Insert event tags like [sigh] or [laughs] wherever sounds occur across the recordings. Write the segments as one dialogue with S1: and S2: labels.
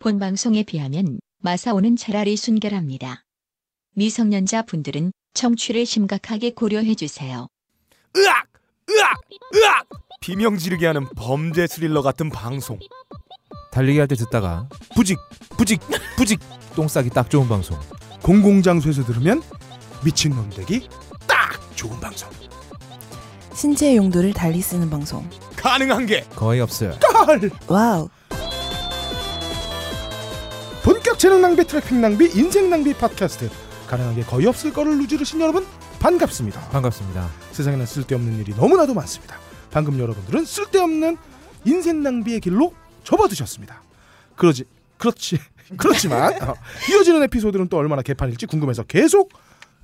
S1: 본 방송에 비하면 마사오는 차라리 순결합니다. 미성년자 분들은 청취를 심각하게 고려해 주세요.
S2: 으악! 으악! 으악! 비명 지르게 하는 범죄 스릴러 같은 방송.
S3: 달리기 할 때 듣다가 부직 부직 부직 똥 싸기 딱 좋은 방송.
S4: 공공장소에서 들으면 미친놈 되기 딱 좋은 방송.
S5: 신체 의 용도를 달리 쓰는 방송.
S2: 가능한 게
S3: 거의 없어요.
S4: 깔!
S5: 와우.
S4: 본격 재능 낭비 트래픽 낭비 인생 낭비 팟캐스트 가능한 게 거의 없을 거를 누지르신 여러분 반갑습니다.
S3: 반갑습니다.
S4: 세상에는 쓸데없는 일이 너무나도 많습니다. 방금 여러분들은 쓸데없는 인생 낭비의 길로 접어드셨습니다. 그러지 그렇지 [laughs] 그렇지만 어, 이어지는 에피소드는 또 얼마나 개판일지 궁금해서 계속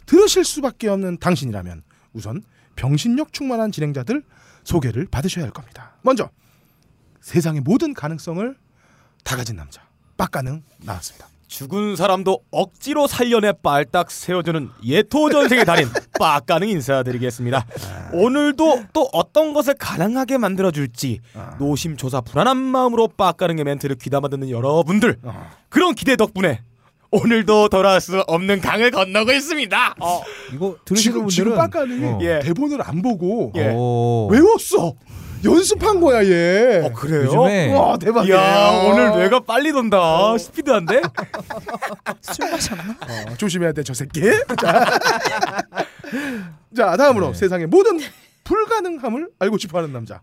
S4: 들으실 수밖에 없는 당신이라면 우선 병신력 충만한 진행자들 소개를 받으셔야 할 겁니다. 먼저 세상의 모든 가능성을 다 가진 남자 빡가능 나왔습니다.
S2: 죽은 사람도 억지로 살려내 빨딱 세워주는 예토 전생의 달인 [laughs] 빡가능 인사드리겠습니다. 오늘도 또 어떤 것을 가능하게 만들어줄지 노심초사 불안한 마음으로 빡가능의 멘트를 귀담아 듣는 여러분들
S4: 어.
S2: 그런 기대 덕분에 오늘도 돌아올 수 없는 강을 건너고 있습니다. 어,
S3: 이거 들으시는
S4: 지금
S3: 분들은
S4: 지금 빡가능이
S3: 어.
S2: 예.
S4: 대본을 안 보고
S2: 예.
S3: 오.
S4: 외웠어. 연습한 거야 얘.
S2: 어, 그래요?
S3: 요즘에
S4: 와 대박이야.
S2: 이야 오늘 뇌가 빨리 돈다 스피드한데? [laughs]
S5: 술 마셨나?
S4: 어, 조심해야 돼 저 새끼. 자, 자 다음으로
S3: 네.
S4: 세상의 모든 불가능함을 알고 싶어하는 남자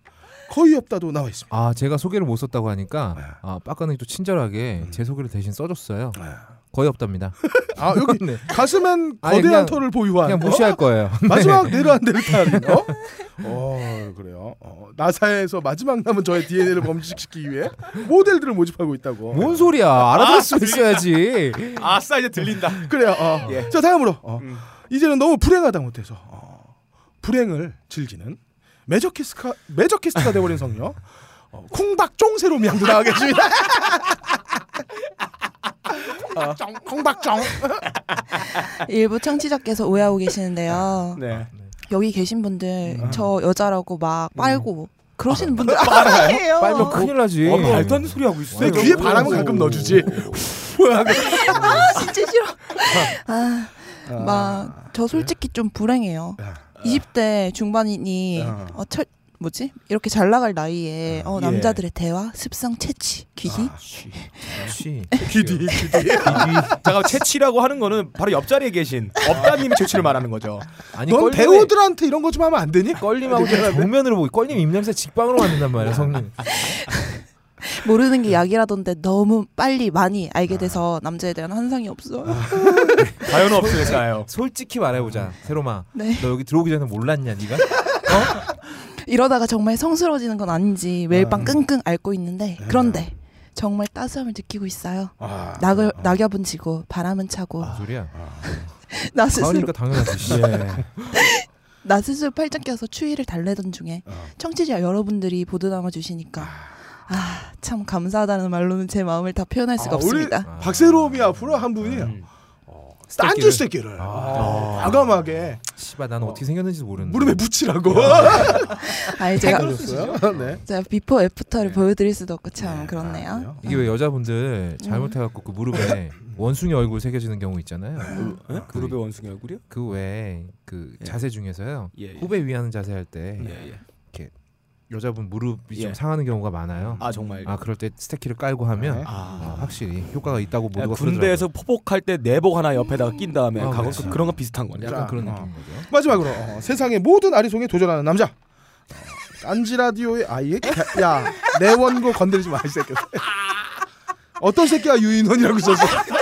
S4: 거의 없다도 나와 있습니다.
S3: 아 제가 소개를 못 썼다고 하니까
S4: 네.
S3: 아 빡가능이 또 친절하게
S4: 음.
S3: 제 소개를 대신 써줬어요.
S4: 네.
S3: 거의 없답니다. [laughs]
S4: 아 여기
S3: 네.
S4: 가슴엔 거대한
S3: 그냥-
S4: 털을 보유한
S3: 그냥
S4: 어?
S3: 무시할 거예요. [laughs]
S4: 마지막 네르한데르탈. [laughs] 어? 어 그래요. 어, 나사에서 마지막 남은 저의 DNA를 검식시키기 위해 모델들을 모집하고 있다고.
S3: 뭔 소리야? 알아들었으면 있어야지.
S2: 아싸 이제 들린다
S4: 그래요. 어.
S2: 예.
S4: 자 다음으로 어,
S2: 음.
S4: 이제는 너무 불행하다 못해서 어, 불행을 즐기는 매저키스가 매저키스트가 돼버린 성녀 어, 콩박종 새로미 양도 나와 계십니다. 어, 콩박종.
S5: 일부 청취자께서 오해하고 계시는데요.
S2: 네.
S5: 여기 계신 분들
S4: 음.
S5: 저 여자라고 막 빨고 그러시는 분들 아니에요.
S3: 빨면 큰일 나지.
S2: 어, 말도 안 소리 하고 있어.
S4: 내 귀에 바람은 가끔 넣어주지.
S5: 아, 진짜 싫어. 아, 막 저 솔직히 좀 불행해요.
S4: 야.
S5: 20대 중반이니
S4: 야.
S5: 어, 철 뭐지? 이렇게 잘 나갈 나이에 어,
S2: 예.
S5: 남자들의 대화, 습성, 채취, 귀기.
S3: 취.
S4: 귀디 귀디.
S2: 잠깐 채취라고 하는 거는 바로 옆자리에 계신 업다님이 채취를 말하는 거죠.
S3: 아니
S4: 넌
S3: 껄림에-
S4: 배우들한테 이런 거 좀 하면 안 되니?
S3: 껄림하고 좀 정면으로 보고 껄림 입냄새 직방으로 만든단 말이야 성님. [laughs]
S5: 모르는 게 약이라던데 너무 빨리 많이 알게 돼서 남자에 대한 환상이 없어요.
S2: 가연 없으니까요.
S3: 솔직히 말해보자 세로마.
S5: 네.
S3: 너 여기 들어오기 전에 몰랐냐 네가?
S5: 이러다가 정말 성스러워지는 건 아닌지 매일 밤
S4: 아.
S5: 끙끙 앓고 있는데 그런데 정말 따스함을 느끼고 있어요.
S4: 아,
S5: 낙을, 낙엽은 지고 바람은 차고
S3: 무슨 소리야? [laughs]
S5: 나 스스로
S3: 당연하지. 씨.
S2: 예. [laughs]
S5: 나 스스로 팔짱 껴서 추위를 달래던 중에
S4: 어.
S5: 청취자 여러분들이 보듬아 주시니까 아 참 감사하다는 말로는 제 마음을 다 표현할 수가
S4: 아, 우리
S5: 없습니다.
S3: 아.
S4: 박세롬이 앞으로 한 분이
S2: 음.
S4: 딴지 새끼를
S3: 아.
S4: 어, 과감하게
S3: 씨발 난 어떻게 생겼는지도 모르는데.
S4: 무릎에 묻히라고 [laughs]
S5: 아니 제가. [laughs]
S4: 네.
S5: 제가 before after를
S4: 네.
S5: 보여드릴 수도 없고 참
S4: 아,
S5: 그렇네요.
S4: 그래요?
S3: 이게 왜 여자분들 잘못해갖고 그 무릎에 [laughs] 원숭이 얼굴 새겨지는 경우 있잖아요.
S2: 예?
S3: 그-
S2: 그룹의 원숭이 얼굴이요?
S3: 그 외에 그
S2: 예.
S3: 자세 중에서요.
S2: 예, 예.
S3: 후배 위하는 자세 할때
S2: 예, 예.
S3: 여자분 무릎이 좀
S2: 예.
S3: 상하는 경우가 많아요.
S2: 아 정말.
S3: 아 그럴 때 스테키를 깔고 하면
S4: 네.
S2: 아.
S3: 어, 확실히 효과가 있다고
S2: 야,
S3: 모두가
S2: 군대에서 포복할 때 내복 하나 옆에다가 낀 다음에
S3: 아,
S2: 가고
S3: 그렇죠.
S2: 그런 거 비슷한 거네.
S3: 약간
S4: 자,
S3: 그런
S4: 어.
S3: 느낌인 거죠.
S4: 마지막으로 어, 세상의 모든 아리송에 도전하는 남자. 어, 딴지 라디오의 아이의 야내 원고 건드리지 마 이 새끼. 어떤 새끼가 유인원이라고 썼어? 어?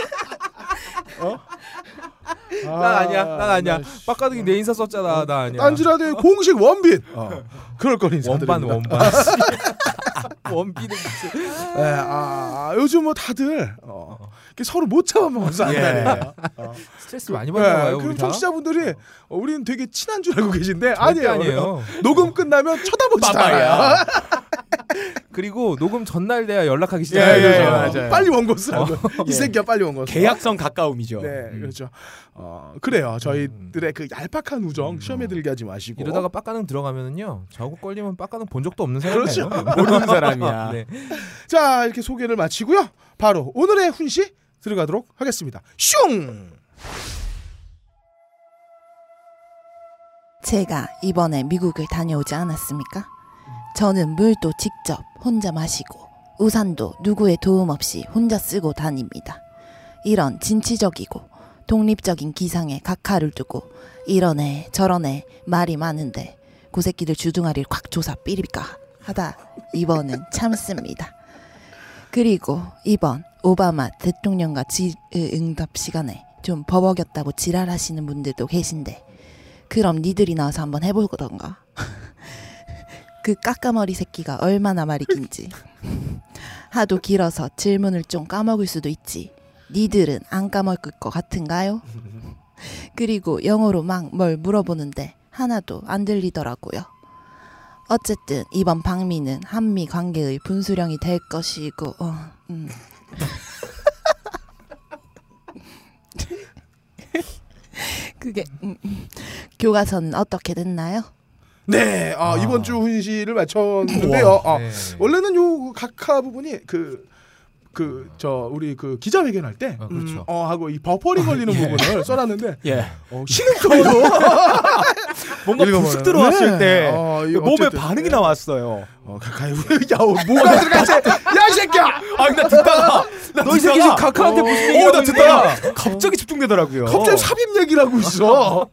S3: 난 아니야, 난 아니야. 빡가득이 내 인사 썼잖아, 나 아니야.
S4: 딴지 라디오의 공식 원빈. 어. 그럴 걸 인사드립니다.
S3: 원반 원반. [laughs] 원빈은 무슨?
S4: 예, 아, 아, 요즘 뭐 다들 어, 이렇게 서로 못 참아먹어서 안
S2: 예.
S4: 다녀요. 어.
S3: 스트레스 많이 받나 봐요,
S4: 그럼
S3: 우리 다.
S4: 청취자분들이 어, 우리는 되게 친한 줄 알고 계신데
S3: 절대
S4: 아니에요.
S3: 아니에요.
S4: 녹음 끝나면 쳐다보지도
S2: 빠빠야.
S4: 않아요. [laughs]
S3: 그리고 녹음 전날 돼야 연락하기
S2: 예,
S3: 시작해요.
S2: 예,
S3: 그래서.
S2: 맞아요.
S4: 빨리 원고 쓰라고. [laughs] 이
S2: 예.
S4: 새끼야 빨리 원고쓰.
S2: 계약성 가까움이죠.
S4: 네,
S3: 음.
S4: 그렇죠. 어, 그래요. 저희들의 그 얄팍한 우정
S3: 음.
S4: 시험에 들게 하지 마시고.
S3: 이러다가 빡가능 들어가면은요. 저거 걸리면 빡가능 본 적도 없는 사람이에요.
S4: 그렇죠. [laughs]
S2: 모르는 사람이야.
S3: 네.
S4: 자, 이렇게 소개를 마치고요. 바로 오늘의 훈시 들어가도록 하겠습니다. 슝!
S5: 제가 이번에 미국을 다녀오지 않았습니까? 저는 물도 직접 혼자 마시고 우산도 누구의 도움 없이 혼자 쓰고 다닙니다. 이런 진취적이고 독립적인 기상에 각하를 두고 이러네 저러네 말이 많은데 고새끼들 주둥아리를 콱 조사 삐리까 하다 이번은 참습니다. 그리고 이번 오바마 대통령과 질의응답 시간에 좀 버벅였다고 지랄하시는 분들도 계신데 그럼 니들이 나와서 한번 해보던가. [laughs] 그 까까머리 새끼가 얼마나 말이 긴지. [laughs] 하도 길어서 질문을 좀 까먹을 수도 있지. 니들은 안 까먹을 것 같은가요? [laughs] 그리고 영어로 막 뭘 물어보는데 하나도 안 들리더라고요. 어쨌든 이번 방미는 한미 관계의 분수령이 될 것이고, 어, 음. [laughs] 그게 음, 음. 교과서는 어떻게 됐나요?
S4: 네, 아,
S3: 아.
S4: 이번 주 훈시를 마쳤는데요. 아,
S3: 네.
S4: 원래는 요 각하 부분이 그. 그 저 우리 그 기자회견 할 때
S3: 아, 그렇죠.
S4: 음, 어 하고 이 버퍼링 걸리는 부분을 써놨는데 [laughs]
S2: 예.
S4: 어, 신음소리로 [laughs]
S2: 뭔가. 부스 들어왔을
S4: 네.
S2: 때
S4: 어, 이
S2: 몸에
S4: 어쨌든,
S2: 반응이
S4: 네.
S2: 나왔어요.
S4: 어, 가까이 [laughs] 야 어, 뭐가 들어갔지? 야 이 새끼야!
S2: 아, 나 듣다가
S3: 너이 새끼 지금 각하한테 무슨 얘기
S2: 어, 나 듣다가? 갑자기 집중되더라고요.
S4: 갑자기 삽입 얘기를 하고 있어.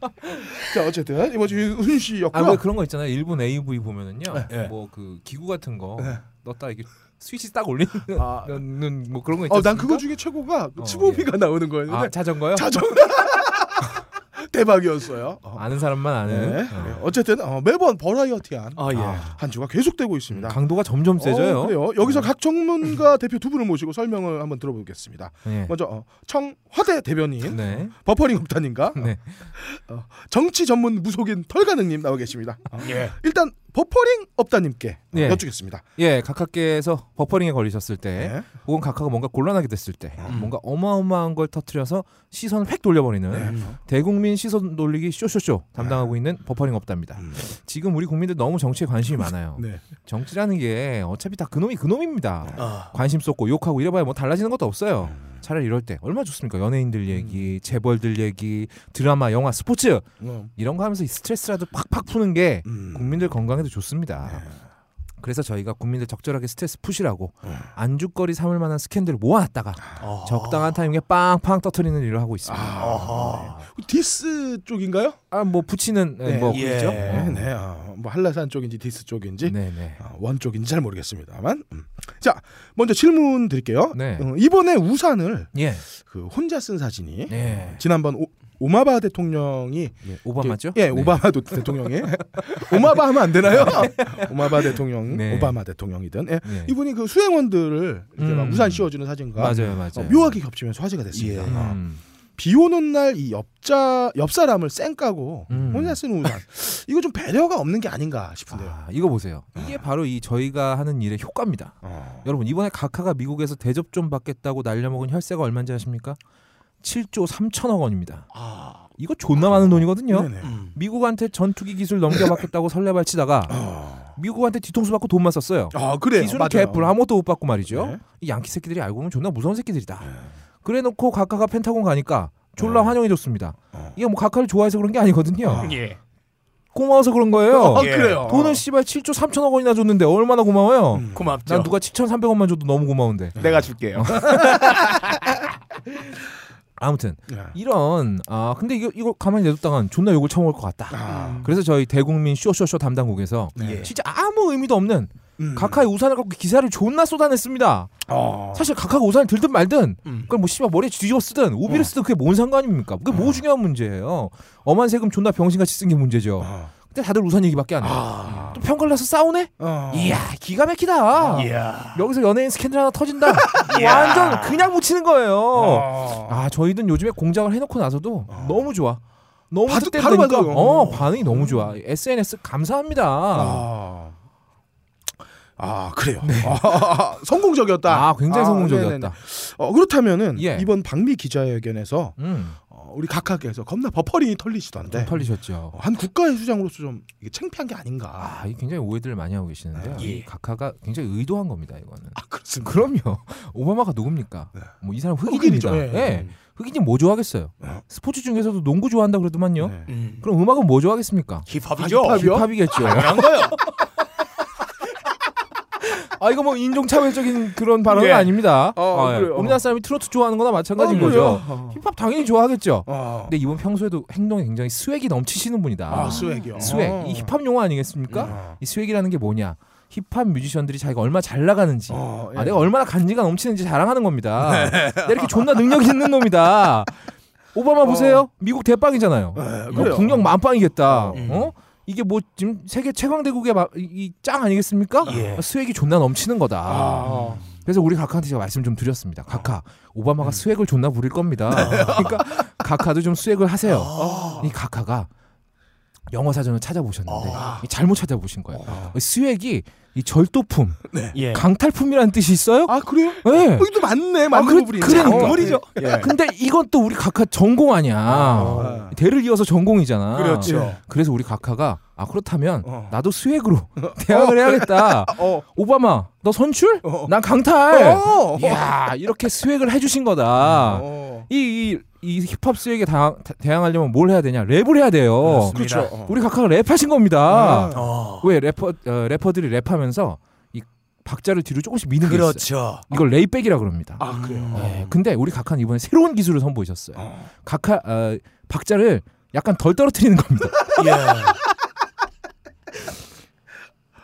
S4: 자 어쨌든 이번 주
S3: 아,
S4: 훈시였고요.
S3: 왜 그런 거 있잖아요. 일본 AV 보면은요.
S2: 네.
S3: 뭐그 기구 같은 거
S4: 네.
S3: 넣었다 이게 스위치 딱 올리는
S4: 아.
S3: 뭐 그런 거 있잖아요.
S4: 어, 난 그거 중에 최고가
S3: 어,
S4: 치보비가 나오는 거였는데
S3: 아, 자전거요?
S4: 자전 [laughs] 대박이었어요. 어.
S3: 아는 사람만 아는.
S4: 네.
S3: 어.
S4: 네. 어쨌든 어, 매번 버라이어티한
S2: 아, 예.
S4: 한 주가 계속되고 있습니다.
S3: 강도가 점점 세져요.
S4: 어, 그래요. 여기서 각 전문가 [laughs] 대표 두 분을 모시고 설명을 한번 들어보겠습니다.
S3: 네.
S4: 먼저 어, 청와대 대변인
S3: 네.
S4: 버퍼링 없다님과
S3: 네.
S4: 정치 전문 무속인 털가능님 나와 계십니다. 어,
S2: 예.
S4: 일단 버퍼링 없다님께 어,
S3: 네.
S4: 여쭙겠습니다.
S3: 예, 각하께서 버퍼링에 걸리셨을 때,
S4: 네.
S3: 혹은 각하가 뭔가 곤란하게 됐을 때,
S2: 음.
S3: 뭔가 어마어마한 걸 터트려서 시선을 획 돌려버리는
S4: 네.
S3: 대국민 시선 돌리기 쇼쇼쇼 담당하고 있는 버퍼링 없답니다.
S4: 음.
S3: 지금 우리 국민들 너무 정치에 관심이 많아요.
S4: 네.
S3: 정치라는 게 어차피 다 그놈이 그놈입니다.
S2: 아.
S3: 관심 쏟고 욕하고 이래봐야 뭐 달라지는 것도 없어요.
S4: 음.
S3: 차라리 이럴 때 얼마 나 좋습니까? 연예인들 얘기, 재벌들 얘기, 드라마, 영화, 스포츠
S4: 어.
S3: 이런 거 하면서 이 스트레스라도 팍팍 푸는 게
S4: 음.
S3: 국민들 건강에도 좋습니다.
S4: 네.
S3: 그래서 저희가 국민들 적절하게 스트레스 푸시라고
S4: 음.
S3: 안주거리 삼을 만한 스캔들을 모아놨다가
S2: 아.
S3: 적당한 타이밍에 빵빵 터트리는 일을 하고 있습니다.
S2: 아하.
S4: 디스 쪽인가요?
S3: 아 뭐 붙이는
S4: 네.
S3: 뭐
S2: 예.
S3: 그죠?
S4: 네, 네. 어, 뭐 한라산 쪽인지 디스 쪽인지
S3: 네네.
S4: 어, 원 쪽인지 잘 모르겠습니다만. 음. 자, 먼저 질문 드릴게요.
S3: 네.
S4: 어, 이번에 우산을
S3: 예.
S4: 그 혼자 쓴 사진이
S3: 네.
S4: 지난번 오, 오마바 대통령이
S3: 예. 오바마죠?
S4: 예,
S3: 네.
S4: 오바마 도- 대통령이 [laughs] 오마바 하면 안 되나요? 오마바 대통령,
S3: 네.
S4: 오바마 대통령이든 예.
S3: 네.
S4: 이분이 그 수행원들을 이렇게 막
S3: 음.
S4: 우산 씌워주는 사진과
S3: 맞아요, 맞아요.
S4: 어, 묘하게 겹치면서 화제가 됐습니다.
S2: 예.
S4: 어.
S3: 음.
S4: 비 오는 날 이 옆자 옆 사람을 쌩 까고
S3: 음.
S4: 혼자 쓰는 우산 이거 좀 배려가 없는 게 아닌가 싶은데요.
S3: 아, 이거 보세요. 이게 바로 이 저희가 하는 일의 효과입니다.
S4: 어.
S3: 여러분 이번에 각하가 미국에서 대접 좀 받겠다고 날려먹은 혈세가 얼마인지 아십니까? 7조 3천억 원입니다.
S2: 아.
S3: 이거 존나 많은 돈이거든요.
S4: 네네.
S2: 음.
S3: 미국한테 전투기 기술 넘겨받겠다고 설레발치다가
S4: 어.
S3: 미국한테 뒤통수 받고 돈만 썼어요.
S4: 아 그래요.
S3: 기술은
S4: 맞아요.
S3: 개뿔 아무것도 못 받고 말이죠.
S4: 네.
S3: 이 양키 새끼들이 알고 보면 존나 무서운 새끼들이다.
S4: 네.
S3: 그래놓고 각하가 펜타곤 가니까 졸라
S4: 어.
S3: 환영해 줬습니다.
S4: 어.
S3: 이게 뭐 각하를 좋아해서 그런 게 아니거든요.
S4: 어.
S2: 예.
S3: 고마워서 그런 거예요.
S4: 아
S2: 예.
S4: 그래요.
S3: 돈을 씨발 7조 3천억 원이나 줬는데 얼마나 고마워요.
S4: 음.
S2: 고맙죠.
S3: 난 누가 7,300원만 줘도 너무 고마운데.
S2: 내가 줄게요. [laughs]
S3: 아무튼
S4: 네.
S3: 이런 아 근데 이거 이거 가만히 내뒀다간 존나 욕을 처먹을 것 같다.
S4: 아.
S3: 그래서 저희 대국민 쇼쇼쇼 담당국에서
S4: 네.
S3: 진짜 아무 의미도 없는
S4: 음.
S3: 각하의 우산을 갖고 기사를 존나 쏟아냈습니다.
S4: 어.
S3: 사실 각하가 우산을 들든 말든
S2: 음.
S3: 그걸 뭐 씨발 머리에 뒤집어 쓰든 우비를
S4: 어.
S3: 쓰든 그게 뭔 상관입니까? 그게 뭐
S4: 어.
S3: 중요한 문제예요. 엄한 세금 존나 병신같이 쓴 게 문제죠.
S4: 어.
S3: 근데 다들 우산 얘기밖에 안 해.
S4: 아.
S3: 또 평가를 나서 싸우네?
S4: 어.
S3: 이야 기가 막히다.
S2: 이야.
S3: 여기서 연예인 스캔들 하나 터진다. [laughs] 완전 그냥 묻히는 거예요.
S4: 어.
S3: 아 저희는 요즘에 공작을 해놓고 나서도
S4: 어.
S3: 너무 좋아. 너무
S4: 바로- 받아요.
S3: 어 반응이 너무 좋아. SNS 감사합니다.
S4: 아. 아 그래요. 아, [laughs] 성공적이었다.
S3: 아, 굉장히
S4: 아,
S3: 성공적이었다.
S4: 네네네. 어, 그렇다면은
S3: 예.
S4: 이번 박미 기자회견에서
S3: 음,
S4: 어, 우리 각하께서 겁나 버퍼링이 털리시던데
S3: 좀 털리셨죠.
S4: 어, 한 국가의 수장으로서 좀 이게 창피한 게 아닌가.
S3: 아, 이 굉장히 오해들을 많이 하고 계시는데요.
S4: 예.
S3: 이 각하가 굉장히 의도한 겁니다. 이거는.
S4: 아, 그렇습니다.
S3: 그럼요. [laughs] 오바마가 누굽니까?
S4: 네.
S3: 뭐이 사람
S4: 흑인이죠.
S3: 흑인입니다.
S4: 예.
S3: 예. 흑인이 뭐 좋아하겠어요?
S4: 어.
S3: 스포츠 중에서도 농구 좋아한다 그러더만요.
S4: 네.
S2: 음.
S3: 그럼 음악은 뭐 좋아하겠습니까?
S2: 힙합이죠.
S4: 아, 힙합이요?
S3: 힙합이겠죠.
S2: 당연한 거요. [laughs]
S3: 아 이거 뭐 인종차별적인 그런 발언은
S4: 예.
S3: 아닙니다.
S4: 어,
S3: 아, 예. 우리나라 사람이 트로트 좋아하는 거나 마찬가지인
S4: 어,
S3: 거죠.
S4: 어.
S3: 힙합 당연히 좋아하겠죠.
S4: 어.
S3: 근데 이분 평소에도 행동이 굉장히 swag이 넘치시는 분이다.
S4: 아, swag이요.
S3: swag.
S4: 어.
S3: 이 힙합 용어 아니겠습니까?
S4: 어.
S3: 이 swag이라는 게 뭐냐? 힙합 뮤지션들이 자기가 얼마나 잘 나가는지,
S4: 어, 예.
S3: 아, 내가 얼마나 간지가 넘치는지 자랑하는 겁니다. 내가 이렇게 존나 능력 있는 놈이다. [laughs] 오바마 보세요. 미국 대빵이잖아요.
S4: 네,
S3: 어. 국력 만빵이겠다.
S2: 음.
S3: 어? 이게 뭐 지금 세계 최강 대국의 이짱 아니겠습니까?
S2: 예.
S3: 스웩이 존나 넘치는 거다.
S4: 아.
S3: 그래서 우리 각하한테 제가 말씀 좀 드렸습니다. 각하,
S4: 음.
S3: 오바마가 스웩을 존나 부릴 겁니다.
S4: 네.
S3: 그러니까 각하도 좀 스웩을 하세요.
S4: 아.
S3: 이 각하가 영어 사전을 찾아보셨는데
S4: 아.
S3: 이 잘못 찾아보신 거예요.
S4: 아.
S3: swag이 이 절도품,
S2: 예.
S3: 강탈품이라는 뜻이 있어요?
S4: 아 그래요?
S3: 네.
S4: 어, 이도 맞네. 맞는
S3: 그래-
S4: 부분이
S3: 그러니까.
S2: 정글이죠.
S4: 예.
S3: 근데 이건 또 우리 각하 전공 아니야.
S4: 아.
S3: 대를 이어서 전공이잖아.
S2: 그렇죠.
S3: 그래서 우리 각하가 아 그렇다면
S4: 어.
S3: 나도 swag으로 [laughs] 대항을 해야겠다. [laughs]
S4: 어.
S3: 오바마 너 선출?
S4: 어.
S3: 난 강탈.
S4: 어.
S3: 이야 이렇게 swag을 해주신 거다.
S4: 어.
S3: 이, 이, 이 힙합 swag에 다, 대항하려면 뭘 해야 되냐? 랩을 해야 돼요.
S2: 그렇습니다.
S4: 그렇죠. 어.
S3: 우리 각하가 랩하신 겁니다.
S4: 아.
S2: 어.
S3: 왜 래퍼 어, 래퍼들이 랩하면서 이 박자를 뒤로 조금씩 미는 게 있어요.
S2: 그렇죠.
S3: 이걸 lay back이라 그럽니다.
S4: 아 그래요.
S3: 예, 근데 우리 각하는 이번에 새로운 기술을 선보이셨어요.
S4: 어.
S3: 각하 어, 박자를 약간 덜 떨어뜨리는 겁니다. [laughs]
S2: 예.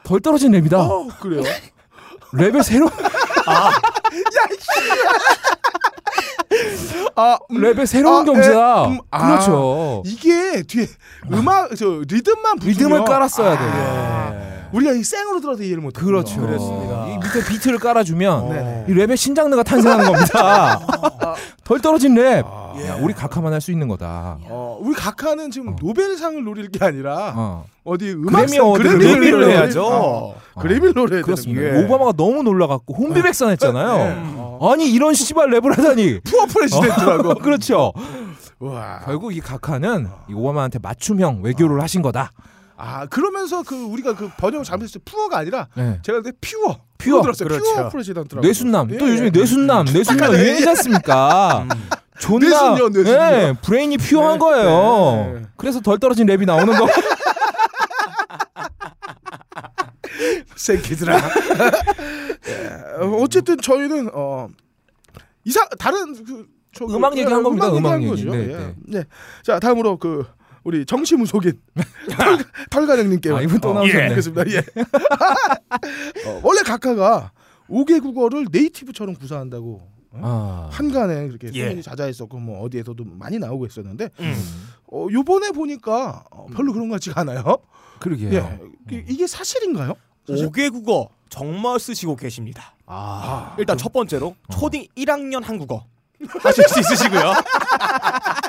S3: 덜 떨어진 랩이다.
S4: 어, 그래요.
S3: 랩의 새로
S4: 아 음,
S3: 랩의 새로운
S4: 아, [laughs]
S3: 경지다.
S4: 에, 음, 아.
S3: 그렇죠.
S4: 이게 뒤에 음악 저 리듬만 붙으면
S3: 리듬을 깔았어야 돼.
S4: 아, 우리가 이 생으로 들어서 이해를 못.
S3: 그렇죠.
S2: 그렇습니다.
S3: 이 밑에 비트를 깔아주면
S4: 네.
S3: 이 랩의 신장르가 탄생하는 [laughs] 겁니다. 덜 떨어진 랩.
S4: 아.
S3: 야, 우리 각하만 할 수 있는 거다.
S4: 어, 우리 각하는 지금
S3: 어.
S4: 노벨상을 노릴 게 아니라
S3: 어,
S4: 어디
S3: 그래미
S4: 음악상
S3: award를
S4: 그래미를
S2: 해야죠.
S4: 어, 그래미를 노려야
S3: 그렇습니다.
S4: 되는 게.
S3: 오바마가 너무 놀라갖고 혼비백산 했잖아요.
S4: 네. 어.
S3: 아니 이런 씨발 랩을 하다니. [laughs]
S4: poor president라고. [laughs]
S3: 그렇죠.
S4: 와.
S3: 결국 이 각하는 이 오바마한테 맞춤형 외교를 하신 거다.
S4: 아 그러면서 그 우리가 그 번역을 잘못했을 때 poor가 아니라
S3: 네.
S4: 제가 그때 퓨어
S3: 퓨어.
S4: 들었어요.
S2: 그렇죠.
S4: pure president라고.
S3: 뇌순남 또
S4: 예,
S3: 요즘에
S4: 예.
S3: 뇌순남 뇌순남
S4: 네.
S3: 유행이지 않습니까? 존나
S4: 뇌순녀, 뇌순녀.
S3: 예, brain이 pure한
S4: 네,
S3: 거예요.
S4: 네.
S3: 그래서 덜 떨어진 랩이 나오는 거. [laughs]
S4: 새끼들아. 예, 어, 어쨌든 저희는 어 이상 다른 그 저,
S3: 음악 얘기한 겁니다, 음악 얘기.
S4: 거죠.
S3: 네,
S4: 예.
S3: 네.
S4: 네. 자 다음으로 그 우리 정시무속인 [laughs] 털- 털가령님께
S3: 아, 이분 또
S4: 어,
S3: 나오셨네.
S4: 알겠습니다. 예. [laughs] 어, 원래 각하가 5개 국어를 네이티브처럼 구사한다고
S3: 아,
S4: 한간에 그렇게
S2: 예.
S4: 소문이 자자했었고 뭐 어디에서도 많이 나오고 있었는데
S2: 음.
S4: 어, 요번에 보니까 어, 별로 그런 것 같지가 않아요.
S3: 그러게요.
S4: 예. 이- 이게 사실인가요? 사실?
S2: 5개 국어 정말 쓰시고 계십니다.
S3: 아,
S2: 일단 첫 번째로 초딩 1학년 한국어 하실 수 있으시고요. [laughs]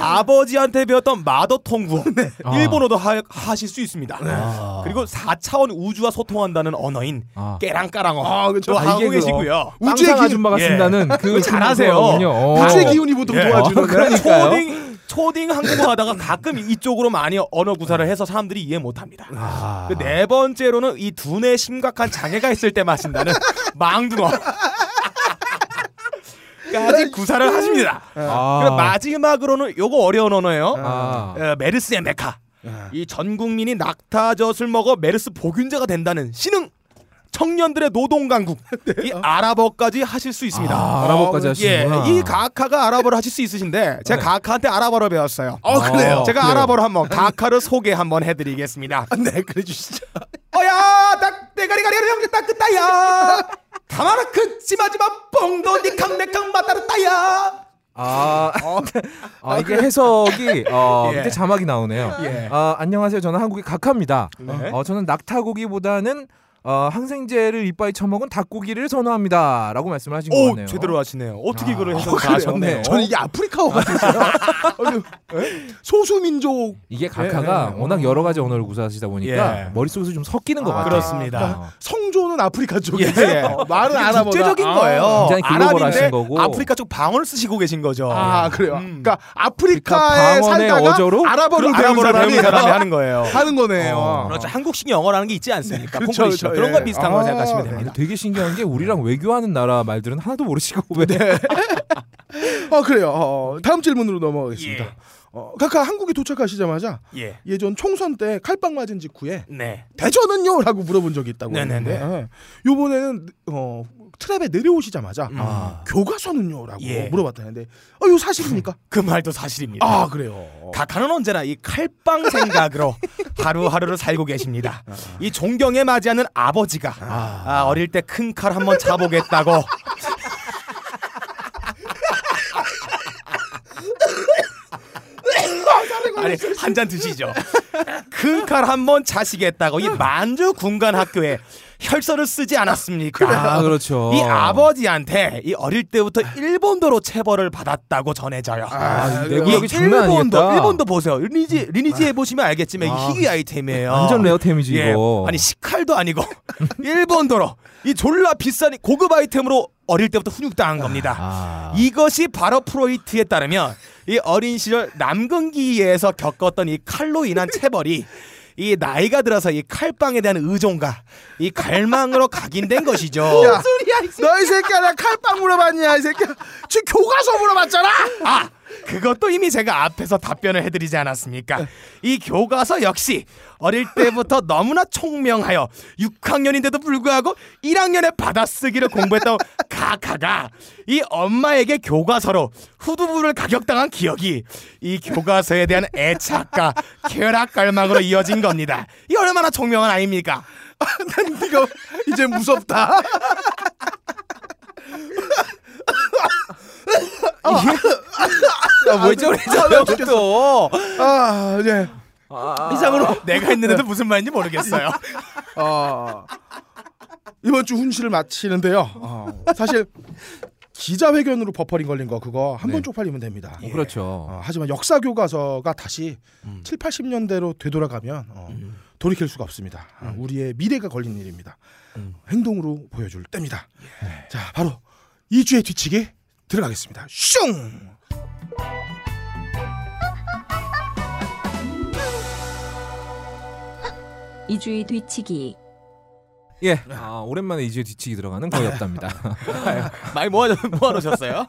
S2: 아버지한테 배웠던 마더 텅구어 [laughs] 일본어도 하, 하실 수 있습니다.
S3: 아.
S2: 그리고 4차원 우주와 소통한다는 언어인
S3: 아.
S2: 깨랑까랑어
S4: 아, 그렇죠.
S2: 또
S3: 아,
S2: 하고 계시고요.
S4: 우주의
S3: 빵상
S4: 기-
S3: 아줌마가
S2: 예.
S3: 쓴다는 그
S2: 잘하세요.
S3: 어.
S4: 우주의 기운이 보통
S2: 예.
S4: 도와주는
S3: 어, 그러니까요.
S2: 초딩 초딩 한국어 하다가 가끔 이쪽으로 많이 언어 구사를 해서 사람들이 이해 못합니다.
S3: 아.
S2: 그네 번째로는 이 두뇌 심각한 장애가 있을 때 마신다는 [laughs] 망둥어. 까지 구사를 하십니다.
S3: 아.
S2: 그리고 마지막으로는 요거 어려운 언어예요.
S3: 아.
S2: 어, 메르스의 메카.
S4: 아.
S2: 이전 국민이 낙타젖을 먹어 메르스 보균자가 된다는 신흥 청년들의 노동 강국. 이 아랍어까지 하실 수 있습니다.
S3: 아, 아랍어까지
S2: 예,
S3: 하시는구나.
S2: 이 가카가 아랍어를 하실 수 있으신데 제가
S3: 네.
S2: 가카한테 아랍어를 배웠어요.
S4: 어 그래요.
S2: 제가
S3: 그래요?
S2: 아랍어로 한번 가카를 소개 한번 해드리겠습니다.
S4: 네 그래 주시죠.
S2: 어야 딱 대가리 가리 형제 딱 끝다야 가마라 크지마지마 뽕도 니캉 내캉 마따르따야
S3: 아, 아 이게 해석이 어, [laughs]
S2: 예.
S3: 자막이 나오네요.
S2: 예.
S3: 아, 안녕하세요. 저는 한국의 각하입니다.
S2: 네.
S3: 어, 저는 낙타고기보다는 어, 항생제를 이빠이 처먹은 닭고기를 선호합니다라고 말씀을 하신
S2: 것오
S3: 같네요.
S2: 제대로 하시네요. 어떻게
S3: 아,
S2: 이거를 해서
S3: 그래요?
S2: 하셨네요.
S3: 네.
S4: 저는 이게 아프리카어 같았어요. [laughs] 아니, 에? 소수 민족
S3: 이게 각하가
S4: 네, 네.
S3: 워낙 여러 가지 언어를 구사하시다 보니까
S2: 예.
S3: 머릿속에서 좀 섞이는 것
S4: 아,
S3: 같아요.
S2: 그렇습니다.
S3: 어.
S4: 성조는 아프리카 쪽에
S2: 예, 예.
S4: 어, 말은 아랍어다.
S2: 국제적인
S4: 아.
S2: 거예요.
S3: 굉장히 글로벌하신 거고.
S2: 아프리카 쪽 방언을 쓰시고 계신 거죠.
S4: 아 그래요.
S2: 음.
S4: 그러니까 아프리카에 살다가
S3: 어조로?
S4: 아랍어를 배운 사람이
S2: 배운 사람이 [laughs] 하는 거예요.
S4: 하는 거네요.
S3: 어.
S2: 그렇죠. 한국식 영어라는 게 있지 않습니까?
S4: 그렇죠, 그렇죠.
S2: 그런 거
S4: 예.
S2: 비슷한 거
S4: 아,
S2: 생각하시면
S4: 네.
S2: 됩니다.
S3: 되게 신기한 게 우리랑 외교하는 나라 말들은 하나도 모르시고 왜 [laughs]
S4: 아 그래요. 어, 다음 질문으로 넘어가겠습니다.
S2: 예.
S4: 어, 각하 한국에 도착하시자마자
S2: 예.
S4: 예전 총선 때 칼빵 맞은 직후에
S2: 네.
S4: 대전은요?라고 물어본 적이 있다고
S2: 네네네.
S4: 했는데 예. 요번에는 어, 트랩에 내려오시자마자
S2: 음.
S3: 아.
S4: 교과서는요?라고
S2: 예.
S4: 물어봤다는데 어, 이거 사실입니까? [laughs]
S2: 그 말도 사실입니다.
S4: 아 그래요.
S2: 각하는 언제나 이 칼빵 생각으로 [laughs] 하루하루를 살고 계십니다. 이 존경에 맞이하는 아버지가 아, 어릴 때 큰 칼 한번 차보겠다고 [laughs] 아니 한 잔 드시죠. 큰 칼 한번 차시겠다고 이 만주 군관 학교에 혈서를 쓰지 않았습니까?
S3: 아 그렇죠.
S2: 이 아버지한테 이 어릴 때부터 일본도로 체벌을 받았다고 전해져요.
S3: 아? 내구력이 장난
S2: 일본도. 일본도 보세요. 리니지 리니지 해 보시면 알겠지만 이게
S3: 아.
S2: 희귀 아이템이에요.
S3: 완전 레어템이지
S2: 예.
S3: 이거.
S2: 아니 식칼도 아니고 [laughs] 일본도로 이 졸라 비싼 고급 아이템으로 어릴 때부터 훈육당한 겁니다.
S3: 아.
S2: 이것이 바로 프로이트에 따르면 이 어린 시절 남근기에서 겪었던 이 칼로 인한 체벌이 이 나이가 들어서 이 칼빵에 대한 의존과 이 갈망으로 각인된 것이죠. [laughs]
S4: 야, 너이 새끼야 나 칼빵 물어봤냐 이 새끼야. 지금 교과서 물어봤잖아.
S2: 아 그것도 이미 제가 앞에서 답변을 해드리지 않았습니까? 이 교과서 역시 어릴 때부터 너무나 총명하여 6학년인데도 불구하고 1학년에 받아쓰기를 공부했던 카카가 [laughs] 이 엄마에게 교과서로 후두부를 가격당한 기억이 이 교과서에 대한 애착과 쾌락 갈망으로 이어진 겁니다. 이 얼마나 총명한 아입니까? [laughs]
S4: 난 네가 이제 무섭다 [laughs]
S2: 왜 저래요
S4: 또아 이제
S2: 이상으로 내가 했는데도 무슨 말인지 모르겠어요.
S4: 어, 이번 주 훈시를 마치는데요 어, 사실 기자회견으로 버퍼링 걸린 거 그거 한번
S3: 네.
S4: 쪽팔리면 됩니다
S3: 어, 그렇죠.
S4: 어, 하지만 역사 교과서가 다시
S2: 음.
S4: 7, 80년대로 되돌아가면 어, 돌이킬 수가 없습니다. 어, 우리의 미래가 걸린 일입니다.
S2: 음.
S4: 행동으로 보여줄 때입니다. 자, 바로 2주의 뒤치기 들어가겠습니다. 슝!
S1: 이주의 뒤치기
S3: 예. 아, 오랜만에 이주에 뒤치기 들어가는 거의 없답니다. [laughs] [laughs]
S2: 많이 모아 모아놓으셨어요?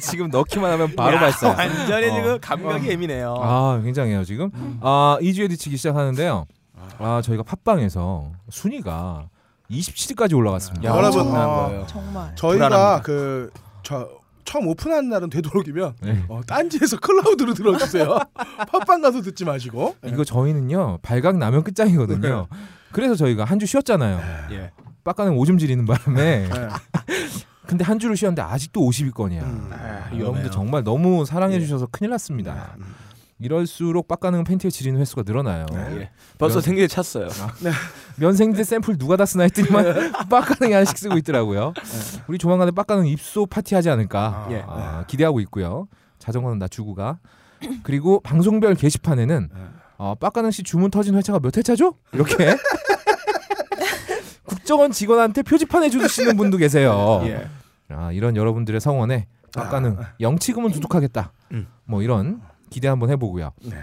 S3: 지금 넣기만 하면 바로
S2: 야,
S3: 발사.
S2: 완전히
S3: 어.
S2: 지금 감각이 예민해요.
S3: 아, 굉장해요 지금. 아, 2주에 뒤치기 시작하는데요. 아, 저희가 팟빵에서 순위가 27위까지 올라갔습니다.
S2: 야,
S4: 여러분, 어.
S5: 정말
S4: 저희가
S2: 불안합니다.
S4: 그 저, 처음 오픈한 날은 되도록이면
S3: 네.
S4: 어, 딴지에서 클라우드로 들어주세요. [laughs] 팟빵 가서 듣지 마시고.
S3: 이거 저희는요 발각 나면 끝장이거든요. 그래서 저희가 한 주 쉬었잖아요.
S2: 예.
S3: 빡가는 오줌 지리는 바람에
S4: 네. [laughs]
S3: 근데 한 주를 쉬었는데 아직도 50위권이야.
S4: 음.
S3: 여러분들 정말 너무 사랑해 주셔서 큰일 났습니다. 이럴수록 빡가는 팬티에 지리는 횟수가 늘어나요.
S2: 예. 벌써
S3: 면-
S2: 생기에 찼어요.
S3: 면생대 샘플 누가 다 쓰나 했더니만 [laughs] 빡가능이 하나씩 쓰고 있더라고요. 우리 조만간에 빡가능 입소 파티 하지 않을까
S2: 예.
S3: 아, 기대하고 있고요. 자전거는 낮추고 가. 그리고 방송별 게시판에는 어, 빡가능 씨 주문 터진 회차가 몇 회차죠? 이렇게 [laughs] 국정원 직원한테 표지판 해주시는 분도 계세요.
S2: 예.
S3: 아, 이런 여러분들의 성원에 빡가능 영치금은 두둑하겠다.
S2: 음.
S3: 뭐 이런 기대 한번 해보고요.
S4: 네.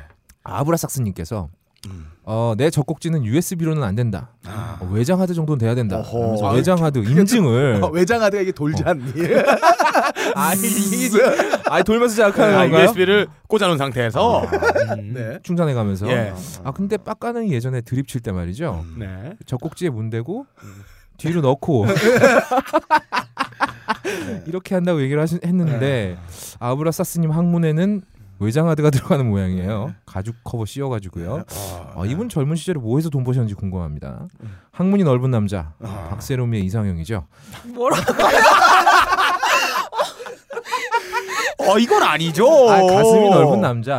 S3: 아브라삭스님께서
S4: 음.
S3: 어, 내 적곡지는 USB로는 안 된다.
S4: 아.
S3: 어, 외장 하드 정도는 돼야 된다.
S2: 어허.
S4: 아,
S3: 외장 하드 인증을 [laughs]
S4: 어, 외장 하드가 이게 돌지 않니? [laughs]
S3: 아니 [laughs] 아니 돌면서 자극하는
S2: 아,
S3: 건가요?
S2: USB를 꽂아놓은 상태에서 음.
S4: 네.
S3: 충전해 가면서
S2: 예.
S3: 아 근데 빡가는 예전에 드립 칠 때 말이죠.
S2: 네.
S3: 젖꼭지에 문대고 뒤로 넣고 이렇게 한다고 얘기를 하시, 했는데 아브라사스님 항문에는 외장하드가 [laughs] 들어가는 모양이에요. 가죽 커버 씌워가지고요. 어, 이분 젊은 시절에 뭐해서 돈 버셨는지 궁금합니다. 항문이 넓은 남자
S4: 아.
S3: 박세롬의 이상형이죠. [laughs]
S2: 어 이건 아니죠.
S3: 아, 가슴이 넓은 남자.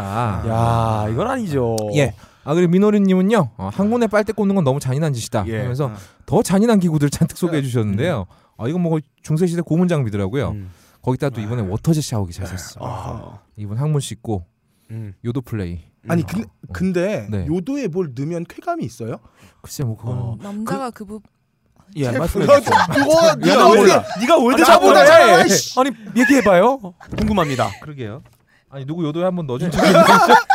S2: 야 이건 아니죠.
S3: 예. 아 그리고 민호리님은요 어, 항문에 빨대 꽂는 건 너무 잔인한 짓이다
S2: 예.
S3: 하면서
S4: 어.
S3: 더 잔인한 기구들 잔뜩 소개해 주셨는데요. 아 이건 뭐 중세 시대 고문 장비더라고요.
S2: 음.
S3: 거기다 또 이번에 워터젯 샤워기 잘 썼어.
S2: 아.
S3: 이분 항문 씻고
S2: 음.
S3: 요도 플레이.
S4: 아니 근, 근데
S3: 네.
S4: 요도에 뭘 넣으면 쾌감이 있어요?
S3: 글쎄 뭐 그거는
S2: 어.
S5: 남자가 그, 부분
S2: 예, 말씀해 주세요.
S4: 그거 네가
S2: 몰라. 네가
S4: 알아, 이씨.
S2: 아니 얘기해 봐요. 궁금합니다.
S3: 그러게요. 아니 누구 요도에 한번 넣어준
S2: 네.
S3: 적이 있는데 [laughs]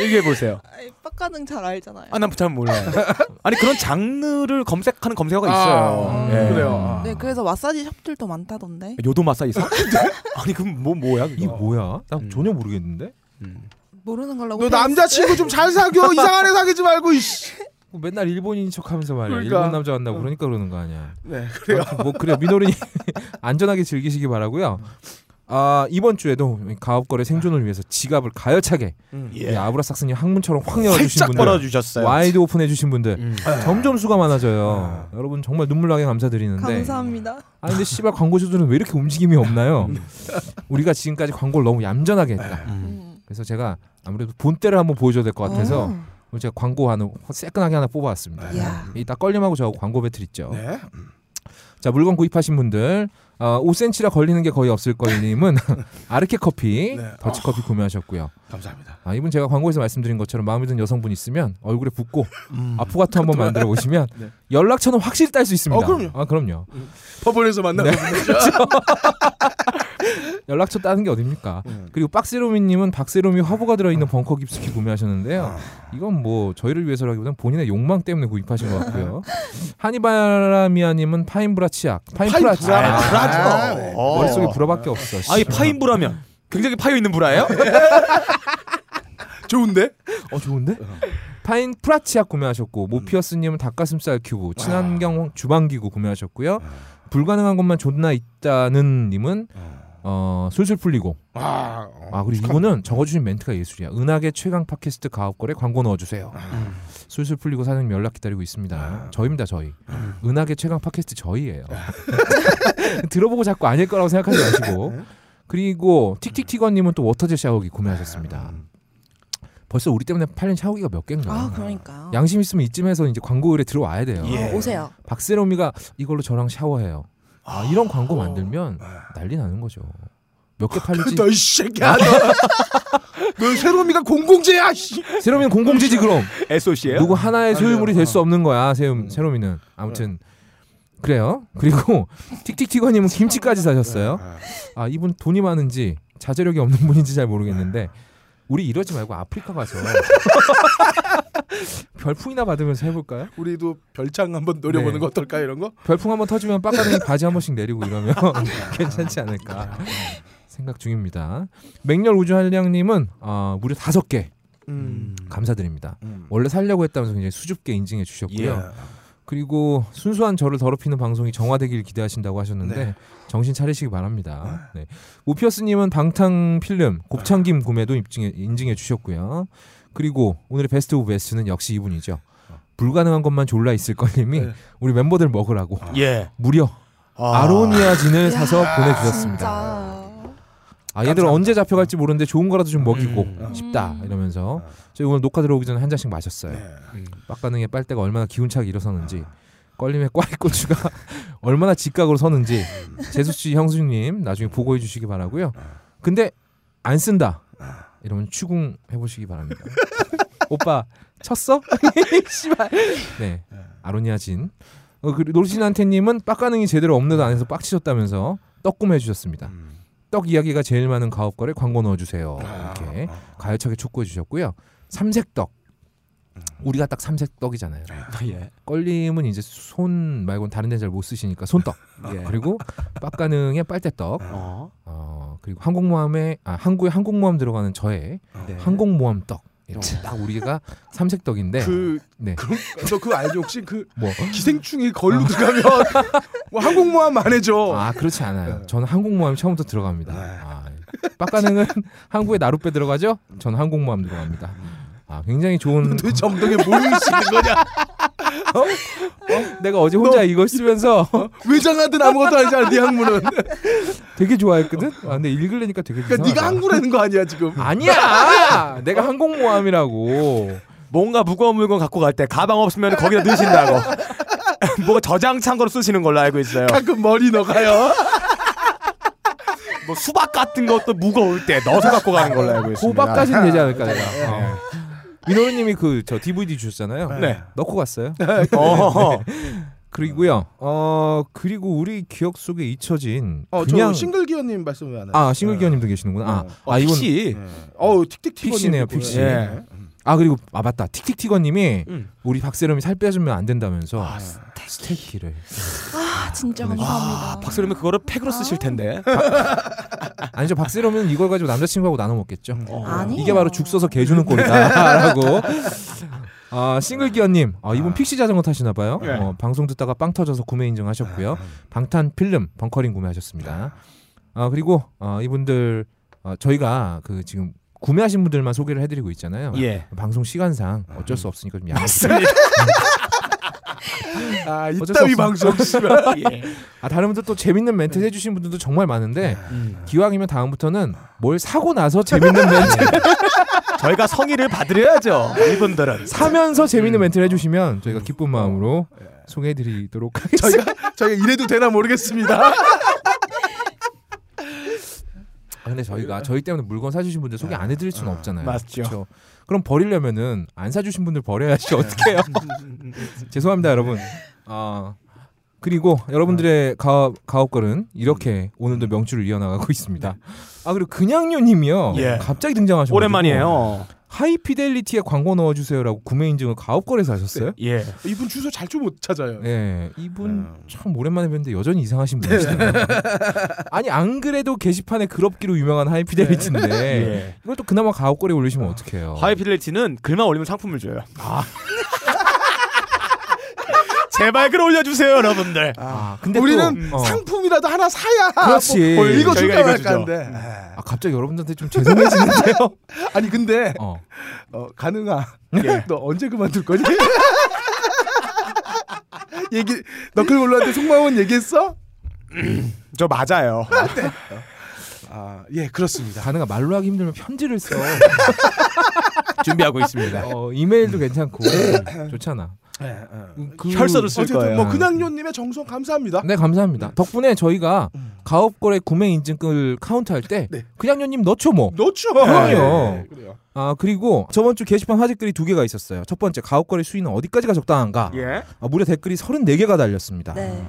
S2: 얘기해 보세요.
S5: 빡가능 잘 알잖아요.
S2: 아, 난 잘 몰라요. [laughs] 아니 그런 장르를 검색하는 검색어가 있어요.
S4: 아,
S2: 예.
S4: 그래요. 아.
S5: 네, 그래서 마사지 샵들도 많다던데.
S2: 요도 마사지 있어? [laughs] 아니 그럼 뭐 뭐야?
S3: 이게 뭐야? 나
S2: 음.
S3: 전혀 모르겠는데.
S2: 음.
S5: 모르는 걸로.
S4: 너 남자친구 좀 잘 사겨 이상한 애 사귀지 말고 이씨.
S3: 뭐 맨날 일본인 척하면서 말이야.
S4: 그러니까.
S3: 일본 남자 만나고 그러니까 그러는 거 아니야.
S4: 네 그래요.
S3: 아무튼 뭐 그래 민호린이 [laughs] 안전하게 즐기시기 바라고요. 아 이번 주에도 가업거래 생존을 위해서 지갑을 가열차게
S2: 예.
S3: 우리 아브라삭스님 항문처럼 확 열어주신 분들
S2: 벌려주셨어요.
S3: wide open해 주신 분들
S2: 음.
S3: 점점 수가 많아져요. 여러분 정말 눈물 나게 감사드리는데.
S5: 감사합니다.
S3: 아 근데 씨발 광고주들은 왜 이렇게 움직임이 없나요? [laughs] 우리가 지금까지 광고를 너무 얌전하게 했다.
S2: 음.
S5: 음.
S3: 그래서 제가 아무래도 본때를 한번 보여줘야 될 것 같아서
S5: 어.
S3: 오늘 제가 광고 하나 새끈하게 하나 뽑아왔습니다. 이따 걸림하고 저하고 광고 배틀 있죠.
S4: 네.
S3: 자 물건 구입하신 분들 어, 5cm라 걸리는 게 거의 없을 거님은 [laughs] 아르케 커피,
S4: 네.
S3: 더치 커피 구매하셨고요.
S4: 감사합니다.
S3: 아, 이분 제가 광고에서 말씀드린 것처럼 마음에 드는 여성분 있으면 얼굴에 붓고
S2: 음.
S3: 아프가토 한번 [laughs] 만들어 보시면
S4: 네.
S3: 연락처는 확실히 딸 수 있습니다.
S4: 어, 그럼요.
S3: 아 그럼요.
S4: 법원에서 만나고
S3: 네. [laughs] 연락처 따는 게 어딥니까?
S4: 음.
S3: 그리고 박세로미님은 박세로미 화보가 들어있는 벙커 깁스키 구매하셨는데요. 이건 뭐 저희를 위해서라기보다는 본인의 욕망 때문에 구입하신 것 같고요. 하니바라미아님은 파인브라 치약, 파인브라
S4: 파인 브라.
S3: 아.
S4: 아, 네.
S2: 어.
S3: 머릿속에 브라밖에 없어.
S2: 아니
S3: 씨.
S2: 파인브라면 굉장히 파여 있는 브라예요? [laughs]
S4: 좋은데?
S3: 어 좋은데? 파인 프라치약 구매하셨고 모피어스님은 닭가슴살 큐브, 친환경 주방기구 구매하셨고요. 불가능한 것만 존나 있다는 님은 어, 술술 풀리고
S4: 아, 어.
S3: 아 그리고 이거는 적어주신 멘트가 예술이야. 은하계 최강 팟캐스트 가업거래 광고 넣어주세요. 술술 풀리고 사장님 연락 기다리고 있습니다. 저입니다 저희. 은하계 최강 팟캐스트 저희예요. [laughs] 들어보고 자꾸 아닐 거라고 생각하지 마시고. 그리고 틱틱티건님은 또 워터젯 샤워기 구매하셨습니다. 벌써 우리 때문에 팔린 샤워기가 몇 개인가?
S5: 아, 그러니까.
S3: 양심 있으면 이쯤에서 이제 광고 의뢰 들어와야 돼요.
S2: 예.
S5: 어, 오세요.
S3: 박세롬이가 이걸로 저랑 샤워해요. 아, 이런 광고 만들면 난리 나는 거죠. 몇 개 팔릴지
S4: 너이 새끼야. 너, [laughs] 너 세롬이가 공공재야. 씨.
S3: 세롬이는 공공지지 그럼
S2: SOC예요?
S3: 누구 하나의. 소유물이 될 수 없는 거야 세롬 세롬이는 아무튼 그래요 그리고 틱틱틱원님은 김치까지 사셨어요 아 이분 돈이 많은지 자제력이 없는 분인지 잘 모르겠는데 우리 이러지 말고 아프리카 가서 [laughs] 별풍이나 받으면서 해볼까요?
S4: 우리도 별창 한번 노려보는
S3: 네.
S4: 거 어떨까 이런 거?
S3: 별풍 한번 터지면 빡가능이 바지 한 번씩 내리고 이러면 [laughs] [laughs] 괜찮지 않을까 생각 중입니다. 맹렬 우주한량님은 아, 무려 다섯 개
S4: 음.
S3: 감사드립니다.
S4: 음.
S3: 원래 살려고 했다면서 굉장히 수줍게 인증해 주셨고요.
S2: 예.
S3: 그리고 순수한 저를 더럽히는 방송이 정화되길 기대하신다고 하셨는데
S4: 네.
S3: 정신 차리시기 바랍니다. 네. 모피어스님은 방탕 필름 곱창김 구매도 인증해, 인증해 주셨고요. 그리고 오늘의 best of best는 역시 이분이죠. 불가능한 것만 졸라 있을 거님이
S4: 네.
S3: 우리 멤버들 먹으라고
S2: 예.
S3: 무려
S2: 아.
S3: 아로니아 진을 사서
S5: 야,
S3: 보내주셨습니다.
S5: 진짜.
S3: 아 얘들 언제 잡혀갈지 모르는데 좋은 거라도 좀 먹이고
S2: 음.
S3: 싶다 이러면서 저희 오늘 녹화 들어오기 전에 한 잔씩 마셨어요.
S4: 네.
S3: 빡가능의 빨대가 얼마나 기운차게 일어서는지 걸림의 꽈리고추가 [laughs] 얼마나 직각으로 서는지 재수 씨 형수님 나중에 보고해 주시기 바라고요. 근데 안 쓴다 이러면 추궁 해 보시기 바랍니다. [laughs] 오빠 쳤어? [laughs] 씨발. 네 아로니아 진. 어, 그 노르신한테님은 빡가능이 제대로 업로드 안 해서 빡치셨다면서 떡 구매해 주셨습니다. 떡 이야기가 제일 많은 가업거래 광고 넣어주세요. 이렇게 가열차게 촉구해 주셨고요. 삼색떡. 우리가 딱 삼색떡이잖아요.
S2: 예.
S3: 껄림은 이제 손 말고는 다른 데 잘 못 쓰시니까 손떡.
S2: 예.
S3: 그리고 빡가능의 빨대떡.
S2: 어.
S3: 어, 그리고 항공모함에 아 항구에 항공모함 들어가는 저의
S2: 네.
S3: 항공모함 떡. 이렇게 딱 우리가 삼색떡인데.
S4: 그
S3: 네.
S4: 그럼 너 그거 알죠 혹시 그
S3: 뭐.
S4: 기생충이 걸로 들어가면 [laughs] 뭐 항공모함 안 해줘.
S3: 아 그렇지 않아요. 저는 항공모함 처음부터 들어갑니다.
S4: 네.
S3: 아, 빡가능은 [laughs] 항구에 나룻배 들어가죠. 저는 항공모함 들어갑니다. 아 굉장히 좋은. [laughs]
S4: 도대체 엉덩이에 뭘 쓰는 거냐?
S3: 내가 어제 혼자 이걸 쓰면서 [laughs]
S4: 외장하든 아무것도 아니잖아 네 학문은.
S3: 되게 좋아했거든. 아, 근데 읽으려니까 되게
S4: 그러니까
S3: 이상하다.
S4: 네가 항구라는 거 아니야 지금.
S3: 아니야. 내가 항공모함이라고.
S2: 뭔가 무거운 물건 갖고 갈 때 가방 없으면 거기다 넣으신다고. [laughs] 뭐가 저장 창고로 쓰시는 걸로 알고 있어요.
S4: 가끔 머리 넣어가요.
S2: 뭐 수박 같은 것도 무거울 때 넣어서 갖고 가는 걸로 알고 있습니다.
S3: 호박까지는 되지 않을까 내가. 어. 민호루님이 그 저 DVD 주셨잖아요.
S2: 네.
S3: 넣고 갔어요.
S2: 어. [laughs]
S3: 그리고요. 어 그리고 우리 기억 속에 잊혀진
S4: 어,
S3: 그냥
S4: 저 싱글 기어님 말씀 왜안
S3: 아 싱글 기어님도 계시는구나. 아,
S4: 어.
S3: 아 이분
S2: fixie.
S4: 어, 틱틱
S3: fixie네요, fixie.
S2: 예.
S3: 아 그리고 아 맞다 틱틱틱어님이
S2: 음.
S3: 우리 박세롬이 살 빼주면 안 된다면서
S2: 아,
S3: 스테이키를
S5: 아 진짜 감사합니다.
S2: 박세롬이 그거를 팩으로 쓰실 텐데.
S3: 아니죠 박세롬은 이걸 가지고 남자친구하고 나눠 먹겠죠.
S5: 아니에요.
S3: 이게 바로 죽 써서 개 주는 꼴이다라고. 아 싱글 기어님, 아, 이분 fixie 자전거 타시나 봐요.
S2: 네.
S3: 어, 방송 듣다가 빵 터져서 구매 인증하셨고요. 방탄 필름 벙커링 구매하셨습니다. 아 그리고 어, 이분들 어, 저희가 그 지금 구매하신 분들만 소개를 해드리고 있잖아요.
S2: 예.
S3: 방송 시간상 어쩔 수 없으니까 좀 양해.
S2: 맞습니다. [laughs]
S4: 아,
S3: 수
S4: 이따위. 방송 씨발. [laughs]
S2: 예.
S3: 아 다른 분들 또 재밌는 멘트 해주신 분들도 정말 많은데
S2: 음.
S3: 기왕이면 다음부터는 뭘 사고 나서 재밌는 멘트 [laughs]
S2: 저희가 성의를 받으려야죠. 이분들은.
S3: 사면서 재밌는 멘트를 해주시면 저희가 기쁜 마음으로 소개해드리도록 [laughs] 하겠습니다.
S4: 저희가 저희가 이래도 되나 모르겠습니다.
S3: 아, 근데 저희가 저희 때문에 물건 사주신 분들 소개 안 해드릴 수는 없잖아요.
S2: 맞죠.
S3: 그쵸? 그럼 버리려면은 안 사주신 분들 버려야지 [laughs] 어떡해요. [laughs] 죄송합니다 여러분. 아 그리고 여러분들의 가업 가업걸은 이렇게 오늘도 명주를 이어나가고 있습니다. 아 그리고 그냥요님이요.
S2: 예.
S3: 갑자기 등장하셔서
S2: 오랜만이에요.
S3: 하이피델리티에 광고 넣어주세요라고 구매 인증을 가업거래에서 하셨어요?
S2: 예.
S4: 이분 주소 잘 좀 못 찾아요.
S3: 네, 이분
S4: 음.
S3: 참 오랜만에 뵀는데 여전히 이상하신 분이시네요. [laughs] 아니 안 그래도 게시판에 그럽기로 유명한 하이피델리티인데
S2: 예.
S3: 이걸 또 그나마 가업거래 에 올리시면 어떡해요?
S2: 하이필리티는 글만 올리면 상품을 줘요. 아. [laughs] 제발 글 올려주세요, 여러분들.
S3: 아, 근데
S4: 우리는
S3: 또, 어.
S4: 상품이라도 하나 사야
S3: 그렇지.
S4: 뭐, 뭐 읽어줄까
S2: 저희가
S4: 말까
S2: 읽어주죠.
S4: 한데
S3: 아 갑자기 여러분들한테 좀 죄송해지는데요. [laughs]
S4: 아니 근데
S3: 어.
S4: 어, 가능아
S2: 예.
S4: 너 언제 그만둘 거니? [laughs] 얘기 너클볼러한테 속마음은 얘기했어?
S2: 저 맞아요.
S4: 아예 그렇습니다.
S3: 가능한 말로 하기 힘들면 편지를 써. [laughs]
S2: 준비하고 있습니다.
S3: 어, 이메일도 괜찮고 좋잖아.
S4: 예, 예.
S3: 그-
S2: 혈서를 쓸
S4: 어쨌든
S2: 거예요.
S4: 뭐 근황요님의 정성 감사합니다.
S3: 네 감사합니다. 덕분에 저희가
S4: 음.
S3: 가업거래 구매 인증글 카운트할 때
S4: 네.
S3: 그냥요님 넣죠 뭐.
S4: 넣죠.
S3: 그럼요.
S4: 예, 그래요.
S3: 아 그리고 저번 주 게시판 화제글이 두 개가 있었어요. 첫 번째 가업거래 수위는 어디까지가 적당한가?
S2: 예.
S3: 아, 무려 댓글이 34개가 달렸습니다.
S5: 네.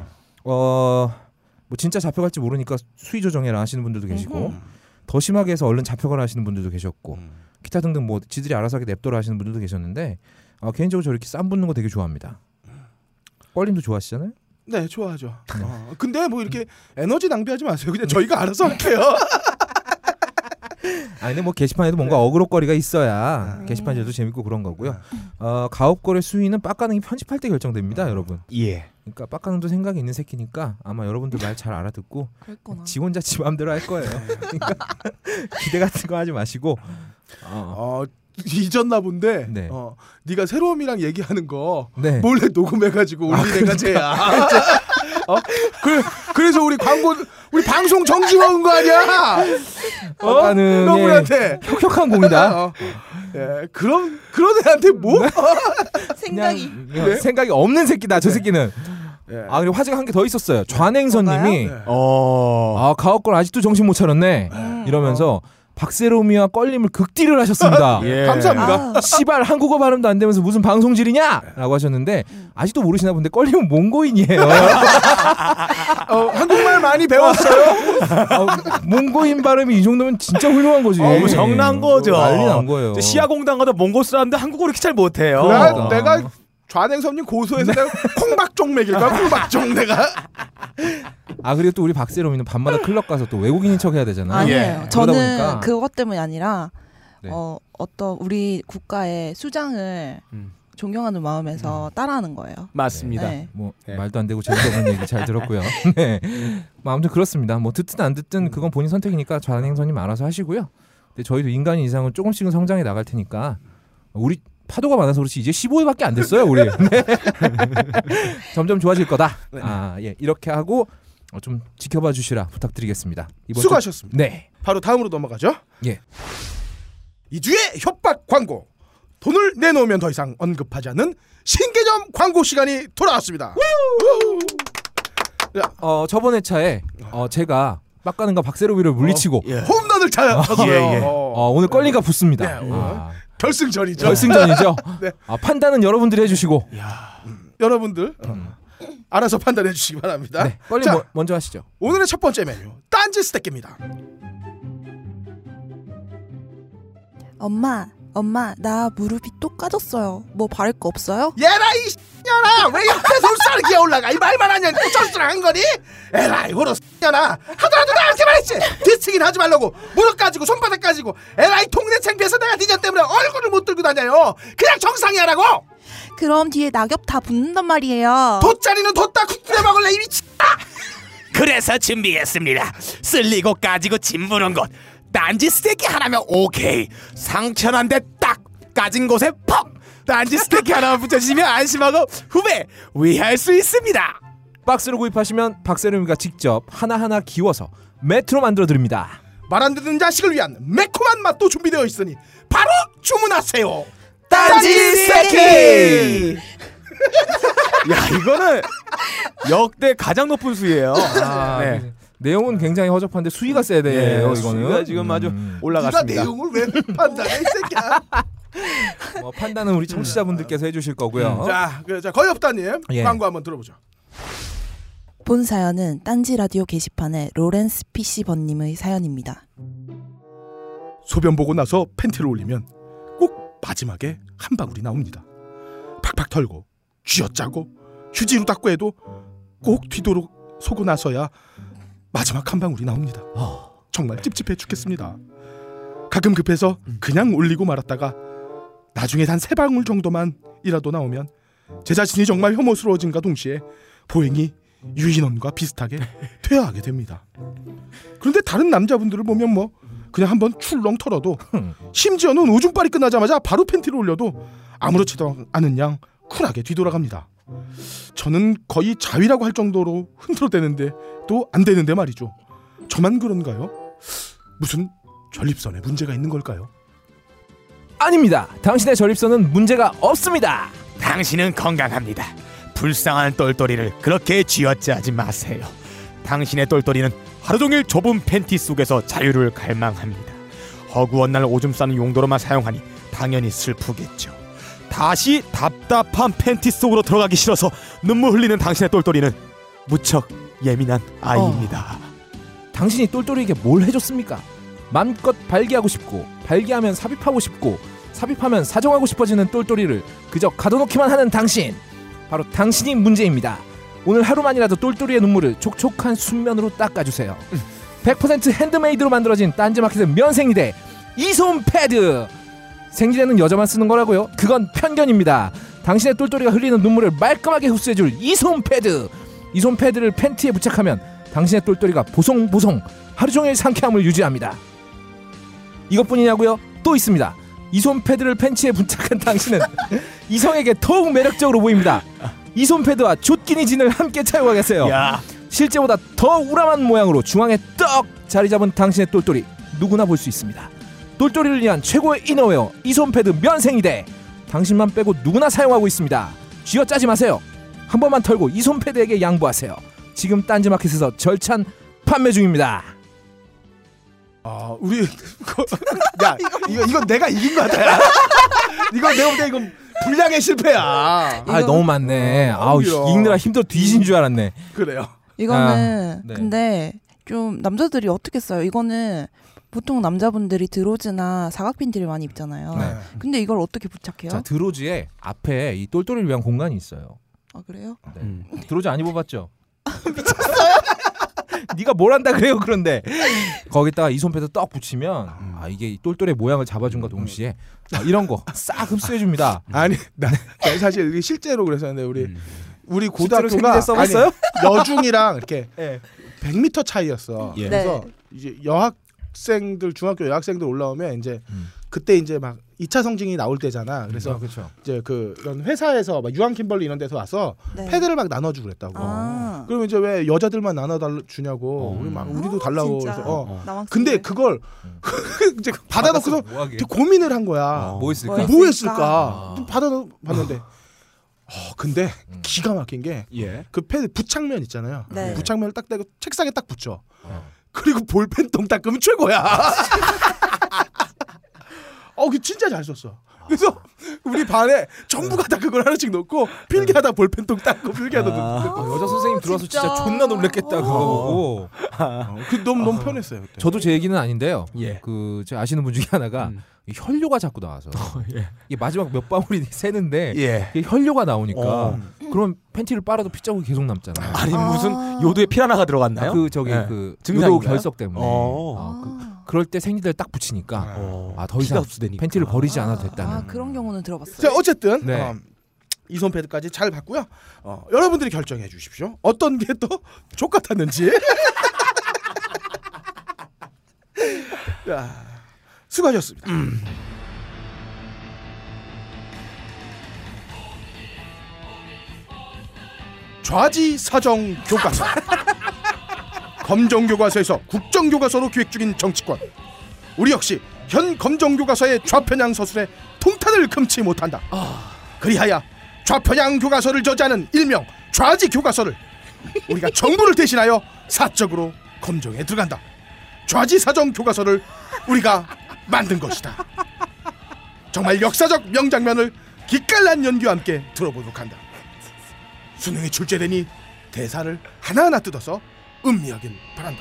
S3: 어, 뭐 진짜 잡혀갈지 모르니까 수위 조정해라 하시는 분들도 계시고
S5: 음흠.
S3: 더 심하게 해서 얼른 잡혀가라 하시는 분들도 계셨고
S4: 음.
S3: 기타 등등 뭐 지들이 알아서 하게 냅둬라 하시는 분들도 계셨는데 어, 개인적으로 저렇게 쌈 붙는 거 되게 좋아합니다. 껄림도 좋아하시잖아요?
S4: 네 좋아하죠. [laughs]
S3: 네.
S4: 어, 근데 뭐 이렇게 에너지 낭비하지 마세요. 그냥 저희가 알아서 할게요. [laughs]
S3: 아니 근데 뭐 게시판에도 뭔가 어그로거리가 있어야 게시판들도 재밌고 그런 거고요. 어, 가업거래 수위는 빡가능이 편집할 때 결정됩니다, 여러분.
S2: 예.
S3: 그러니까 빡가능도 생각이 있는 새끼니까 아마 여러분들 말 잘 알아듣고
S5: 그랬구나.
S3: 지 혼자 지 마음대로 할 거예요. 그러니까 [laughs] 기대 같은 거 하지 마시고 어,
S4: 어 [laughs] 잊었나 본데.
S3: 네.
S4: 어 네가 새로움이랑 얘기하는 거
S3: 네.
S4: 몰래 녹음해가지고 올린 애가 쟤야. 어? 그 그래서 우리 광고 우리 방송 정지 먹은 거 아니야? 어?
S3: 빡가능의
S4: 너구리한테.
S3: 혁혁한 공이다. [laughs]
S4: 어. 예, 그럼 그런 애한테 뭐? [laughs]
S5: 생각이
S3: 그냥 생각이 없는 새끼다. 저 새끼는.
S4: 예.
S3: 아 그리고 화제가 한개더 있었어요. 좌냉선님이
S4: 네.
S2: 어.
S3: 아 가옥걸 아직도 정신 못 차렸네.
S5: 음.
S3: 이러면서 박세롬이와 껄림을 극딜을 하셨습니다. [laughs]
S2: 예.
S4: 감사합니다.
S5: 아,
S3: 시발 한국어 발음도 안 되면서 무슨 방송질이냐?라고 하셨는데 아직도 모르시나 본데 껄림은 몽고인이에요. [laughs]
S4: 어, 한국말 많이 배웠어요.
S3: 어, 몽고인 발음이 이 정도면 진짜 훌륭한 거지.
S2: 어, 뭐 정난 거죠.
S3: 난리 난 거예요.
S2: 저 시야공단 가도 몽골 사람들 한국어 이렇게 잘 못해요.
S4: 내가,
S3: 그러니까.
S4: 내가 좌냉섬님 고소해서 내가 콩박종 거야. 콩박종 내가.
S3: 아 그리고 또 우리 박세롬이는 밤마다 클럽 가서 또 외국인인 척 해야 되잖아요.
S5: 아니에요.
S2: 예.
S5: 저는
S3: 보니까-
S5: 그것 때문이 아니라
S3: 네.
S5: 어, 어떤 우리 국가의 수장을
S2: 음.
S5: 존경하는 마음에서 따라하는 거예요.
S2: 맞습니다.
S5: 네.
S3: 뭐
S2: 네.
S3: 말도 안 되고 재미도 없는 얘기 잘 들었고요. [laughs] 네. 뭐 아무튼 그렇습니다. 뭐 듣든 안 듣든 그건 본인 선택이니까 좌냉선님 알아서 하시고요. 근데 저희도 인간인 이상은 조금씩은 성장해 나갈 테니까 우리 파도가 많아서 그렇지 이제 15회밖에 안 됐어요 우리. [laughs] 네. [laughs] 점점 좋아질 거다. 아 예 이렇게 하고 어, 좀 지켜봐 주시라 부탁드리겠습니다.
S4: 수고하셨습니다.
S3: 네.
S4: 바로 다음으로 넘어가죠.
S3: 예.
S4: 이 주의 협박 광고. 돈을 내놓으면 더 이상 언급하지 않는 신개념 광고 시간이 돌아왔습니다.
S3: 어 저번 회차에 어 제가 빡가는가 박세로비를 물리치고
S2: 예.
S4: 홈런을 차- 쳤어요.
S2: 예, 예.
S4: 어.
S3: 어, 오늘 껄리가 붙습니다.
S4: 네,
S3: 아,
S4: 결승전이죠.
S3: 결승전이죠. [laughs]
S4: 네.
S3: 아, 판단은 여러분들이 해주시고
S4: 여러분들 어, 알아서 판단해 주시기 바랍니다.
S3: 네, 껄리
S4: 자,
S3: 뭐- 먼저 하시죠.
S4: 오늘의 첫 번째 메뉴 딴지 스테이크입니다.
S5: 엄마, 엄마, 나 무릎이 또 까졌어요. 뭐 바를 거 없어요?
S4: 얘라 이 X년아 왜 옆에 솔사를 기어 올라가 이 말만 하냐 또 철수랑 한 거니? 에라이 호로 X년아 하더라도 나한테 말했지 뒤치긴 하지 말라고 무릎 까지고 손바닥 까지고 에라이 동네 창피해서 내가 니년 때문에 얼굴을 못 들고 다녀요 그냥 정상위 하라고
S5: 그럼 뒤에 낙엽 다 붙는단 말이에요.
S4: 돗자리는 뒀다 국 끓여 먹을래 이 미친
S2: 그래서 준비했습니다. 쓸리고 까지고 짓무른 곳. 딴지 스테이키 하나면 오케이. 상처난데 딱 까진 곳에 퍽. 딴지 스테이키 하나만 붙여주시면 안심하고 후배 위할 수 있습니다.
S3: 박스로 구입하시면 박세로비가 직접 하나하나 기워서 매트로 만들어 드립니다.
S4: 말 안 듣는 자식을 위한 매콤한 맛도 준비되어 있으니 바로 주문하세요
S2: 딴지 스테이키. [laughs] 야 이거는 역대 가장 높은 수예요.
S3: 아,
S2: 네.
S3: 내용은 굉장히 허접한데 수위가 세야 돼요.
S2: 예,
S3: 이거는
S2: 수위가 지금 아주
S3: 음.
S2: 올라갔습니다.
S4: 내용을 왜 판단해 이 새끼야 [laughs]
S3: 뭐 판단은 우리 청취자분들께서 해주실 거고요.
S4: 자, 그, 자 거의 없다님
S3: 예.
S4: 광고 한번 들어보죠
S5: 본 사연은 딴지 라디오 게시판의 로렌스 PC 번님의 사연입니다.
S4: 소변 보고 나서 팬티를 올리면 꼭 마지막에 한 방울이 나옵니다. 팍팍 털고 쥐어짜고 휴지로 닦고 해도 꼭 뒤도록 쏘고 나서야 마지막 한 방울이 나옵니다. 정말 찝찝해 죽겠습니다. 가끔 급해서 그냥 올리고 말았다가 나중에 단 세 방울 정도만이라도 나오면 제 자신이 정말 혐오스러워진과 동시에 보행이 유인원과 비슷하게 [laughs] 퇴화하게 됩니다. 그런데 다른 남자분들을 보면 뭐 그냥 한번 출렁 털어도 심지어는 오줌빨이 끝나자마자 바로 팬티를 올려도 아무렇지도 않은 양 쿨하게 뒤돌아갑니다. 저는 거의 자위라고 할 정도로 흔들어대는데 또 안 되는데 말이죠. 저만 그런가요? 무슨 전립선에 문제가 있는 걸까요?
S3: 아닙니다. 당신의 전립선은 문제가 없습니다.
S2: 당신은 건강합니다. 불쌍한 똘똘이를 그렇게 쥐어짜지 마세요. 당신의 똘똘이는 하루 종일 좁은 팬티 속에서 자유를 갈망합니다. 허구한 날 오줌 싸는 용도로만 사용하니 당연히 슬프겠죠. 다시 답답한 팬티 속으로 들어가기 싫어서 눈물 흘리는 당신의 똘똘이는 무척 예민한 아이입니다.
S3: 당신이 똘똘이에게 뭘 해줬습니까? 맘껏 발기하고 싶고 발기하면 삽입하고 싶고 삽입하면 사정하고 싶어지는 똘똘이를 그저 가둬놓기만 하는 당신 바로 당신이 문제입니다 오늘 하루만이라도 똘똘이의 눈물을 촉촉한 순면으로 닦아주세요 100% 핸드메이드로 만들어진 딴지마켓의 면생리대 이솜 패드 생리대는 여자만 쓰는 거라고요? 그건 편견입니다 당신의 똘똘이가 흘리는 눈물을 말끔하게 흡수해줄 이솜 패드 이솜 패드를 팬티에 부착하면 당신의 똘똘이가 보송보송 하루 종일 상쾌함을 유지합니다. 이것뿐이냐고요? 또 있습니다. 이솜 패드를 팬츠에 부착한 당신은 [laughs] 이성에게 더욱 매력적으로 보입니다. 이솜 패드와 족기니진을 함께 착용하겠어요.
S2: 야,
S3: 실제보다 더 우람한 모양으로 중앙에 떡 자리 잡은 당신의 똘똘이 누구나 볼 수 있습니다. 똘똘이를 위한 최고의 이너웨어 이솜 패드 면생이대 당신만 빼고 누구나 사용하고 있습니다. 쥐어 짜지 마세요. 한 번만 털고 이솜 패드에게 양보하세요. 지금 딴지마켓에서 절찬 판매 중입니다.
S4: 아 우리 [laughs] 야 이거 이거 내가 이긴 거 같아. [laughs] 이거 내가 볼때 이건 분량의 실패야.
S3: 아 너무 많네.
S4: 어,
S3: 아우. 읽느라 힘들어 뒤진 줄 알았네.
S4: 그래요.
S5: 이거는
S3: 아, 네.
S5: 근데 좀 남자들이 어떻게 써요? 이거는 보통 남자분들이 드로즈나 사각핀들을 많이 입잖아요.
S3: 네.
S5: 근데 이걸 어떻게 부착해요?
S3: 자 드로즈에 앞에 이 똘똘이를 위한 공간이 있어요.
S5: 아 그래요?
S3: 네.
S2: 음.
S3: 드로즈 안 입어봤죠? [laughs] 미쳤어요? 네가 뭘 한다 그래요 그런데 거기다가 이 손패드 떡 붙이면 아 이게 이 똘똘의 모양을 잡아준과 동시에 아, 이런 거 싹 흡수해 줍니다.
S4: 아니 나, 나 사실 이게 실제로 그랬었는데 우리
S2: 음.
S4: 우리 고등학교가? 아니, 여중이랑 이렇게 [laughs]
S3: 예.
S4: 100m 차이였어.
S2: 예.
S4: 그래서
S5: 네.
S4: 이제 여학생들 중학교 여학생들 올라오면 이제
S3: 음.
S4: 그때 이제 막 2차 성징이 나올 때잖아. 그래서
S3: 그렇죠.
S4: 이제 그런 회사에서 막 유한 킴벌리 이런 데서 와서
S5: 네.
S4: 패드를 막 나눠 주고 그랬다고.
S5: 아.
S4: 그러면 이제 왜 여자들만 나눠 달 주냐고
S2: 어.
S4: 우리 막 우리도
S5: 아,
S4: 달라고
S5: 진짜.
S4: 그래서 어.
S5: 나만
S4: 근데. 그걸 [laughs] 이제 받아 놓고서
S3: 뭐 하게?
S4: 되게 고민을 한 거야.
S2: 어.
S3: 뭐 했을까?
S5: 뭐야?
S4: 뭐
S5: 했을까?
S3: 아.
S4: 좀 받아 봤는데 어 근데
S3: 음.
S4: 기가 막힌 게그
S2: 예.
S4: 패드 부착면 있잖아요.
S5: 네.
S4: 부착면을 딱 대고 책상에 딱 붙여.
S3: 어.
S4: 그리고 볼펜통 닦으면 최고야. [laughs] 어, 그 진짜 잘 썼어. 그래서 우리 반에 전부가 다 그걸 하나씩 넣고 필기하다 볼펜통 닦고 필기하다
S2: 아.
S4: 넣고.
S3: 어, 여자 선생님 들어와서 진짜,
S5: 진짜.
S3: 존나 놀랬겠다 그거 보고.
S4: 어, 그 너무 너무 편했어요. 그때.
S3: 저도 제 얘기는 아닌데요.
S2: 예.
S3: 그 제가 아시는 분 중에 하나가
S2: 음.
S3: 이 혈뇨가 자꾸 나와서
S2: 예.
S3: 이게 마지막 몇 방울이 [laughs] 새는데
S2: 예.
S3: 이게 혈뇨가 나오니까
S2: 어.
S3: 그럼 팬티를 빨아도 핏자국이 계속 남잖아요.
S2: 아니
S5: 아.
S2: 무슨 요도에 피라나가 들어갔나요?
S3: 아, 그 저기
S2: 예.
S3: 그
S2: 증상인가요?
S3: 요도 결석 때문에
S2: 어.
S3: 어, 그,
S5: 아.
S3: 그럴 때 생리대를 딱 붙이니까
S2: 어.
S3: 아, 더 이상
S2: 흡수되니까.
S3: 팬티를 버리지 않아도 됐다는.
S5: 아 그런 경우는 들어봤어요.
S4: 자, 어쨌든
S3: 네.
S4: 어, 이 손 패드까지 잘 봤고요. 어, 여러분들이 결정해 주십시오. 어떤 게 더 족같았는지. 자, 수고하셨습니다. 좌지 사정 교과서. [laughs] 검정 교과서에서 국정 교과서로 기획 중인 정치권. 우리 역시 현 검정 교과서의 좌편향 서술에 통탄을 금치 못한다. 그리하여 좌편향 교과서를 저지하는 일명 좌지 교과서를 우리가 정부를 대신하여 사적으로 검정에 들어간다. 좌지 사정 교과서를 우리가 만든 것이다. 정말 역사적 명장면을 기깔난 연기와 함께 들어보도록 한다. 수능이 출제되니 대사를 하나하나 뜯어서 음미하길 바란다.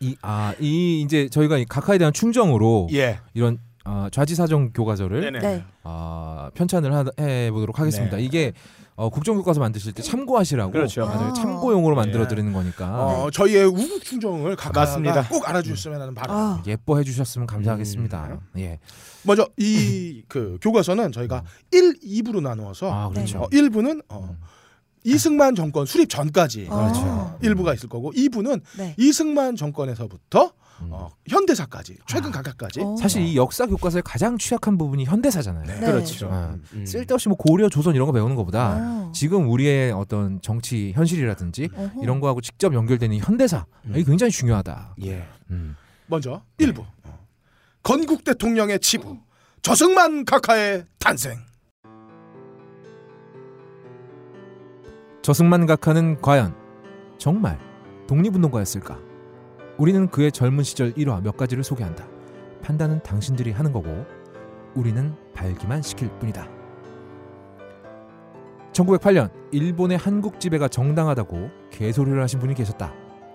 S3: 이, 아, 이 이제 저희가 이 각하에 대한 충정으로
S2: 예.
S3: 이런 아, 좌지사정 교과서를.
S2: 네.
S3: 아, 편찬을 하, 해보도록 하겠습니다.
S2: 네.
S3: 이게 어, 국정교과서 만드실 때 참고하시라고
S2: 그렇죠.
S3: 아. 참고용으로 만들어
S2: 예.
S3: 드리는 거니까
S4: 어, 저희의 우국 충정을 각하가. 꼭 알아주셨으면 하는 바람.
S5: 아,
S3: 예뻐해 주셨으면 감사하겠습니다. 예.
S4: 먼저 이 그 교과서는 저희가 1, 2부로 나누어서
S3: 아, 그렇죠.
S4: 어, 1부는 어, 이승만 정권 수립 전까지
S3: 그렇죠.
S4: 어, 1부가 있을 거고 2부는
S5: 네.
S4: 이승만 정권에서부터
S3: 음.
S4: 어, 현대사까지 최근 각하까지
S5: 어.
S3: 사실 이 역사 교과서의 가장 취약한 부분이 현대사잖아요.
S5: 네.
S2: 그렇죠.
S3: 아,
S2: 음.
S3: 쓸데없이 뭐 고려, 조선 이런 거 배우는 것보다
S5: 어.
S3: 지금 우리의 어떤 정치 현실이라든지
S5: 어허.
S3: 이런 거하고 직접 연결되는 현대사 이게 굉장히 중요하다.
S2: 예.
S3: 음.
S4: 먼저
S3: 네.
S4: 1부 건국 대통령의 치부 저승만 각하의 탄생
S3: 저승만 각하는 과연 정말 독립운동가였을까? 우리는 그의 젊은 시절 일화 몇 가지를 소개한다. 판단은 당신들이 하는 거고 우리는 발기만 시킬 뿐이다. 1908년 일본의 한국 지배가 정당하다고 개소리를 하신 분이 계셨다.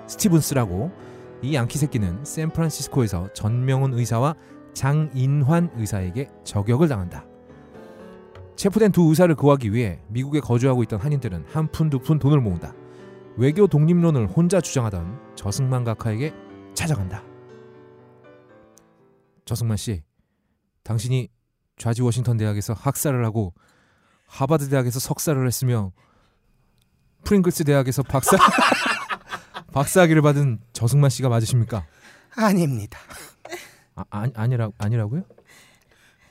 S3: 스티븐스라고 이 양키 새끼는 샌프란시스코에서 전명훈 의사와 장인환 의사에게 저격을 당한다. 체포된 두 의사를 구하기 위해 미국에 거주하고 있던 한인들은 한 푼 두 푼 돈을 모은다. 외교 독립론을 혼자 주장하던 저승만 각하에게 찾아간다. 저승만 씨, 당신이 좌지 워싱턴 대학에서 학사를 하고 하버드 대학에서 석사를 했으며 프링글스 대학에서 박사 [laughs] 박사학위를 받은 저승만 씨가 맞으십니까?
S4: 아닙니다.
S3: 아, 아니 아니라 아니라고요?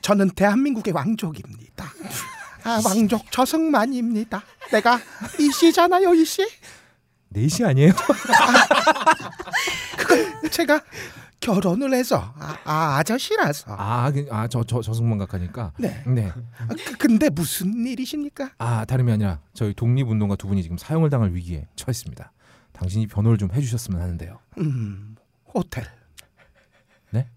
S4: 저는 대한민국의 왕족입니다. 아, 왕족 저승만입니다. 내가 이씨잖아요, 이씨.
S3: 넷이 아니에요?
S4: 제가 결혼을 해서 아, 아 아 저씨라서.
S3: 아아저 저 저승만 각하니까.
S4: 네.
S3: 네.
S4: 아, 그- 근데 무슨 일이십니까?
S3: 아 다름이 아니라 저희 독립운동가 두 분이 지금 사형을 당할 위기에 처했습니다. 당신이 변호를 좀 해주셨으면 하는데요.
S4: 음, 호텔.
S3: 네?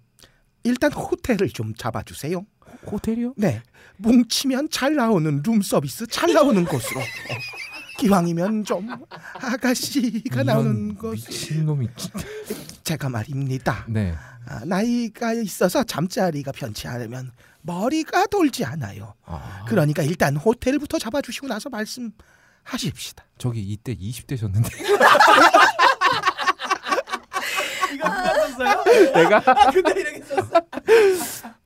S4: 일단 호텔을 좀 잡아주세요.
S3: 호텔이요?
S4: 네, 뭉치면 잘 나오는 룸 서비스 잘 나오는 곳으로. 어, 기왕이면 좀 아가씨가 나오는 곳.
S3: 미친놈이.
S4: 제가 말입니다.
S3: 네.
S4: 아, 나이가 있어서 잠자리가 편치 않으면 머리가 돌지 않아요.
S3: 아,
S4: 그러니까 일단 호텔부터 잡아주시고 나서 말씀하십시다.
S3: 저기 이때 20대셨는데. [laughs] [laughs] 내가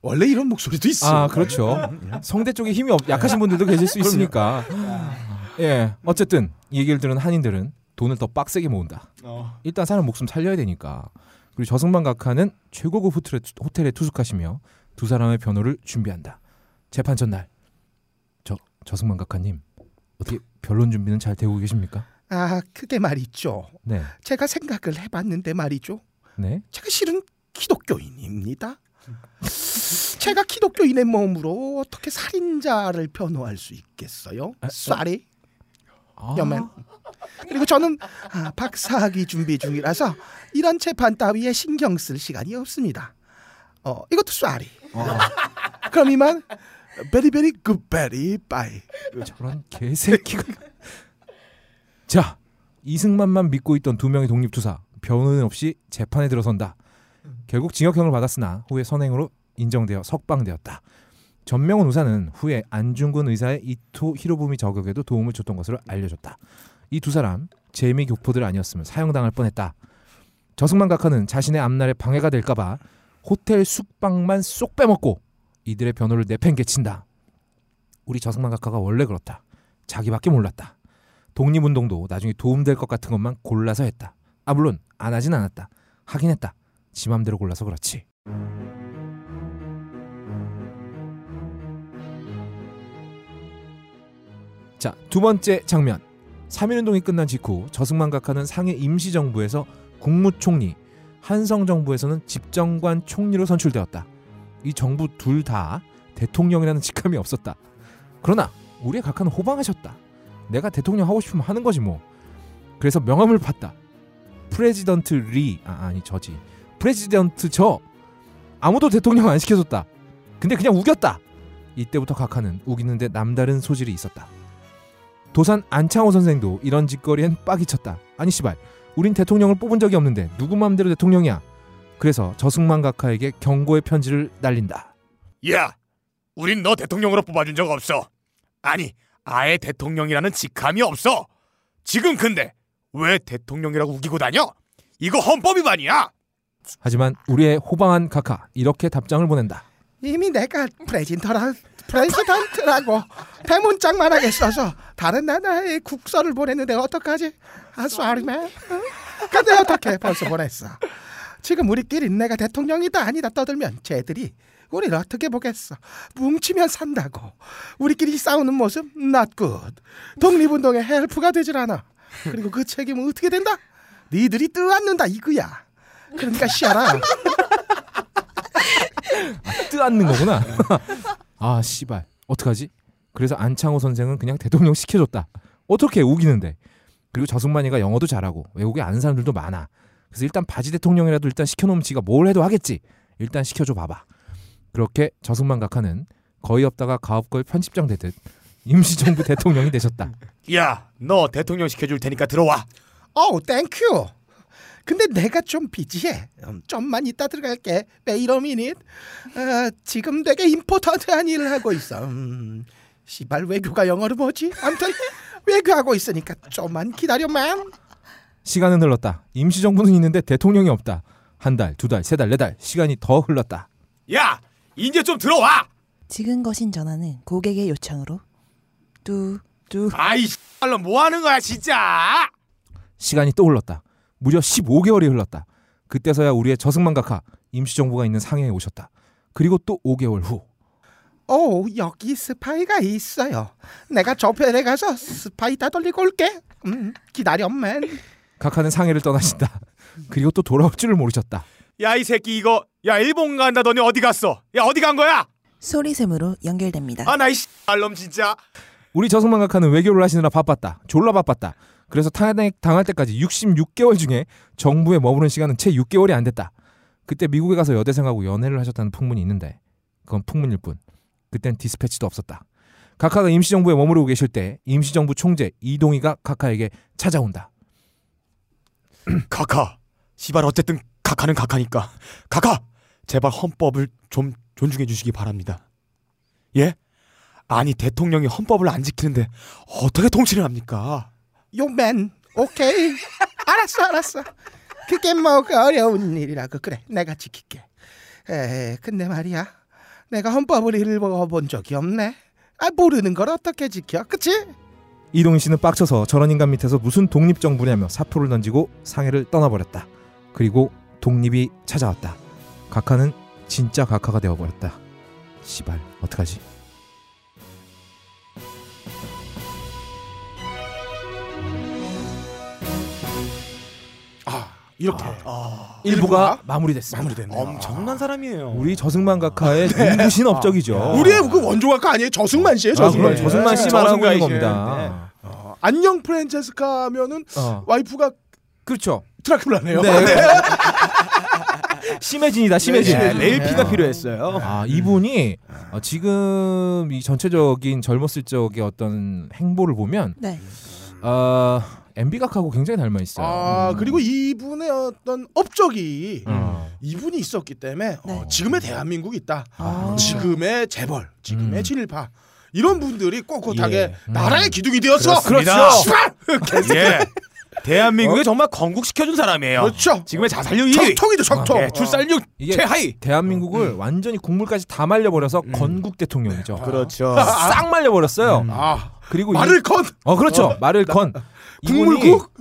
S4: 원래 이런 목소리도 있어.
S3: 아 그렇죠. 성대 쪽에 힘이 없, 약하신 분들도 계실 수 있으니까. 예. 어쨌든 이 얘기를 들은 한인들은 돈을 더 빡세게 모은다.
S2: 어.
S3: 일단 사람 목숨 살려야 되니까 그리고 저승만 각하는 최고급 호텔에, 호텔에 투숙하시며 두 사람의 변호를 준비한다. 재판 전날 저 저승만 각하님 어떻게 변론 준비는 잘 되고 계십니까?
S4: 아 그게 말이죠.
S3: 네,
S4: 제가 생각을 해봤는데 말이죠.
S3: 네.
S4: 제가 실은 기독교인입니다. 제가 기독교인의 몸으로 어떻게 살인자를 변호할 수 있겠어요? 쏘리
S3: 아,
S4: 여맨. 그리고 저는 아, 박사학위 준비 중이라서 이런 재판 따위에 신경 쓸 시간이 없습니다. 어 이것도 sorry. 그럼 이만 very very good very bye.
S3: 저런 개새끼가. 자, 이승만만 믿고 있던 두 명의 독립투사 변호는 없이 재판에 들어선다. 결국 징역형을 받았으나 후에 선행으로 인정되어 석방되었다. 전명운 의사는 후에 안중근 의사의 이토 히로부미 저격에도 도움을 줬던 것으로 알려졌다. 이 두 사람 재미 교포들 아니었으면 사형당할 뻔했다. 저승만 각하는 자신의 앞날에 방해가 될까봐 호텔 숙박만 쏙 빼먹고 이들의 변호를 내팽개친다. 우리 저승만 각하가 원래 그렇다. 자기밖에 몰랐다. 독립운동도 나중에 도움될 것 같은 것만 골라서 했다. 아 물론 안 하진 않았다. 하긴 했다. 지 맘대로 골라서 그렇지. 자, 두 번째 장면. 3.1운동이 끝난 직후 저승만 각하는 상해 임시정부에서 국무총리, 한성정부에서는 집정관 총리로 선출되었다. 이 정부 둘 다 대통령이라는 직함이 없었다. 그러나 우리의 각하는 호방하셨다. 내가 대통령 하고 싶으면 하는 거지 뭐. 그래서 명함을 팠다. President 리 아, 아니 저지. President 저 아무도 대통령 안 시켜줬다. 근데 그냥 우겼다. 이때부터 각하는 우기는데 남다른 소질이 있었다. 도산 안창호 선생도 이런 짓거리엔 빡이 쳤다. 아니 씨발, 우린 대통령을 뽑은 적이 없는데 누구 맘대로 대통령이야. 그래서 저승만 각하에게 경고의 편지를 날린다.
S2: 야, 우린 너 대통령으로 뽑아준 적 없어. 아니, 아예 대통령이라는 직함이 없어. 지금 근데 왜 대통령이라고 우기고 다녀? 이거 헌법 위반이야.
S3: 하지만 우리의 호방한 각하 이렇게 답장을 보낸다.
S4: 이미 내가 president라 president라고 대문짝만 하게 써서 다른 나라에 국서를 보냈는데 어떡하지? 아 sorry man. 근데 어떻게 벌써 보냈어? 지금 우리끼리 내가 대통령이다 아니다 떠들면 쟤들이 우리를 어떻게 보겠어? 뭉치면 산다고. 우리끼리 싸우는 모습 not good. 독립운동에 help가 되질 않아. 그리고 그 책임은 어떻게 된다? 니들이 뜨안는다 이거야. 그러니까 쉬어라.
S3: 뜨안는 거구나. [laughs] 아 씨발 어떡하지? 그래서 안창호 선생은 그냥 대통령 시켜줬다. 어떻게 우기는데? 그리고 저승만이가 영어도 잘하고 외국에 아는 사람들도 많아. 그래서 일단 바지 대통령이라도 일단 시켜놓으면 지가 뭘 해도 하겠지. 일단 시켜줘 봐봐. 그렇게 저승만 각하는 거의 없다가 가업걸 편집장 되듯 임시정부 대통령이 되셨다.
S2: 야, 너 대통령 시켜줄 테니까 들어와.
S4: 어, thank you. 근데 내가 좀 busy해. 음, 좀만 이따 들어갈게. Wait a minute. 아, 지금 되게 important한 일을 하고 있어. 음, 시발 외교가 영어로 뭐지? 아무튼 외교하고 있으니까 좀만 기다려 man.
S3: 시간은 흘렀다. 임시정부는 있는데 대통령이 없다. 한 달, 두 달, 세 달, 네 달 시간이 더 흘렀다.
S2: 야, 이제 좀 들어와.
S5: 지금 거신 전화는 고객의 요청으로 뚜뚜
S2: 아이, 씨발로 뭐 하는 거야, 진짜?
S3: 시간이 또 흘렀다. 무려 15개월이 흘렀다. 그때서야 우리의 저승만 각하 임시정부가 있는 상해에 오셨다. 그리고 또 5개월 후
S4: 오, 여기 스파이가 있어요. 내가 저편에 가서 스파이 다 돌리고 올게. 음, 기다려만.
S3: 각하는 상해를 떠나신다. 그리고 또 돌아올 줄을 모르셨다.
S2: 야, 이 새끼 이거 야, 일본 간다더니 어디 갔어? 야, 어디 간 거야?
S5: 소리샘으로 연결됩니다.
S2: 아, 나이 씨발놈 진짜.
S3: 우리 저승만 각하는 외교를 하시느라 바빴다. 졸라 바빴다. 그래서 탄핵 당할 때까지 66개월 중에 정부에 머무른 시간은 채 6개월이 안 됐다. 그때 미국에 가서 여대생하고 연애를 하셨다는 풍문이 있는데 그건 풍문일 뿐. 그땐 디스패치도 없었다. 각하가 임시정부에 머무르고 계실 때 임시정부 총재 이동희가 각하에게 찾아온다. [clears throat]
S2: 카카. 시발 어쨌든 카카는 카카니까. 카카. 제발 헌법을 좀 존중해 주시기 바랍니다. 예? 아니 대통령이 헌법을 안 지키는데 어떻게 통치를 합니까?
S4: 요맨, 오케이. 알았어, 알았어. 그게 뭐가 어려운 일이라고 그래. 내가 지킬게. 에, 근데 말이야. 내가 헌법을 읽어본 적이 없네. 아, 모르는 걸 어떻게 지켜? 그치?
S3: 이동희 씨는 빡쳐서 저런 인간 밑에서 무슨 독립정부냐며 사표를 던지고 상해를 떠나버렸다. 그리고 독립이 찾아왔다. 각하는 진짜 각하가 되어버렸다. 시발 어떡하지?
S4: 이렇게
S3: 일부가 마무리됐습니다.
S4: 마무리됐네요.
S2: 엄청난 사람이에요.
S3: 우리 저승만 각하의 눈부신 업적이죠.
S4: 아, 우리의 그 원조가 아니에요. 저승만 씨예요.
S3: 아,
S4: 저승만.
S3: 그럼 저승만
S2: 씨.
S3: 씨만 하고 있는. 겁니다.
S4: 어, 안녕 프란체스카면은
S3: 어,
S4: 와이프가
S3: 그렇죠.
S4: 드라큘라네요.
S3: 네. [laughs] 심해진이다 심해진.
S2: 네, 레일피가 필요했어요.
S3: 아 이분이 어, 지금 이 전체적인 젊었을 적의 어떤 행보를 보면
S5: 네.
S3: 어, MB 각하고 굉장히 닮아 있어요.
S4: 아 그리고 이분의 어떤 업적이
S3: 어.
S4: 이분이 있었기 때문에 어,
S5: 네.
S4: 지금의 대한민국이 있다.
S5: 아.
S4: 지금의 재벌, 지금의
S3: 음.
S4: 친일파 이런 분들이 꼿꼿하게
S3: 예. 음.
S4: 나라의 기둥이 되었어.
S2: 그렇습니다.
S4: 씨발! [laughs]
S2: 예. [laughs] 대한민국에 정말 건국시켜준 사람이에요.
S4: 그렇죠.
S2: 지금의 자살률 1위.
S4: 적통이죠, 적통.
S2: 예, 출산율
S3: 이게
S2: 최하위.
S3: 대한민국을 완전히 국물까지 다 말려버려서 건국 대통령이죠.
S2: 그렇죠.
S3: 싹 말려버렸어요.
S4: 아
S3: 그리고
S4: 말을
S3: 이,
S4: 건
S3: 어 그렇죠 말을 건 이분이
S4: 국물국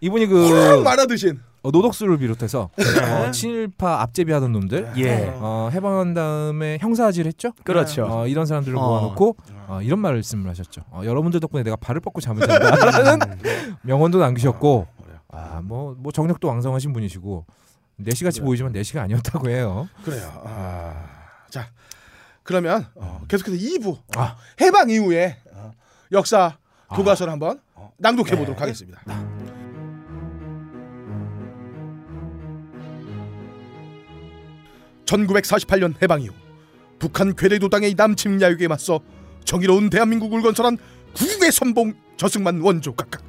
S3: 이분이 [laughs] 훌그
S4: 말아 드신.
S3: 어, 노덕수를 비롯해서 어, 친일파 앞제비하던 놈들
S2: 예.
S3: 어, 해방한 다음에 형사아질 했죠.
S2: 그렇죠.
S3: 어, 이런 사람들을
S2: 어.
S3: 모아놓고 어, 이런 말씀을 하셨죠. 어, 여러분들 덕분에 내가 발을 뻗고 잠을 잔다라는 명언도 남기셨고 아뭐 뭐 정력도 왕성하신 분이시고 내시같이 보이지만 내시가 아니었다고 해요.
S4: 그래요. 아, 자 그러면 어, 계속해서 2부
S3: 아.
S4: 해방 이후에 어, 역사 교과서를 한번 낭독해 보도록 하겠습니다. 1948년 해방 이후 북한 괴뢰도당의 남침 야육에 맞서 정의로운 대한민국을 건설한 국의 선봉 저승만 원조 각각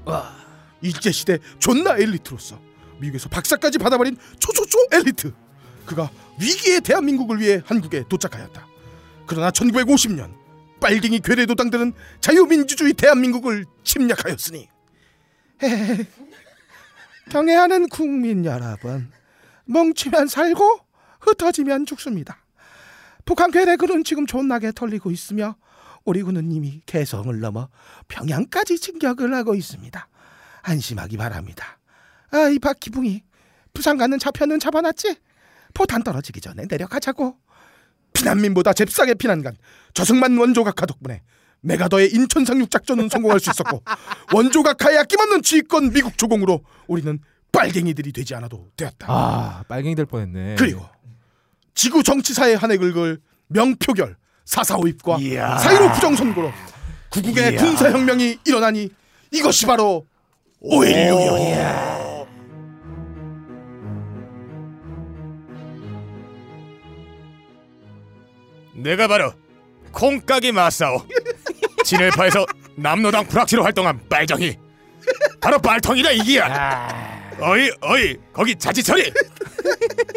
S4: 일제시대 존나 엘리트로서 미국에서 박사까지 받아버린 초초초 엘리트 그가 위기의 대한민국을 위해 한국에 도착하였다. 그러나 1950년 빨갱이 괴뢰 도당들은 자유민주주의 대한민국을 침략하였으니 헤헤, 경애하는 국민 여러분 뭉치면 살고 흩어지면 죽습니다 북한 괴뢰 군은 지금 존나게 털리고 있으며 우리 군은 이미 개성을 넘어 평양까지 진격을 하고 있습니다. 안심하기 바랍니다. 아, 이 박기붕이 부산 가는 차편은 잡아놨지? 포탄 떨어지기 전에 내려가자고. 피난민보다 잽싸게 피난간 저승만 원조각하 덕분에 메가더의 인천 상륙 작전은 성공할 수 있었고 [laughs] 원조각하의 아낌없는 지휘권 미국 조공으로 우리는 빨갱이들이 되지 않아도 되었다.
S3: 아 빨갱이 될 뻔했네.
S4: 그리고 지구 정치사의 한 해 긁을 명표결 사사오입과. 사이로 부정 선거로 구국의
S2: 이야.
S4: 군사혁명이 일어나니 이것이 바로 5.16이었다.
S2: 내가 바로 콩깍이 마사오. 진일파에서 남노당 프락치로 활동한 빨정이 바로 빨통이다 이기야. 어이 어이 거기 자지 처리.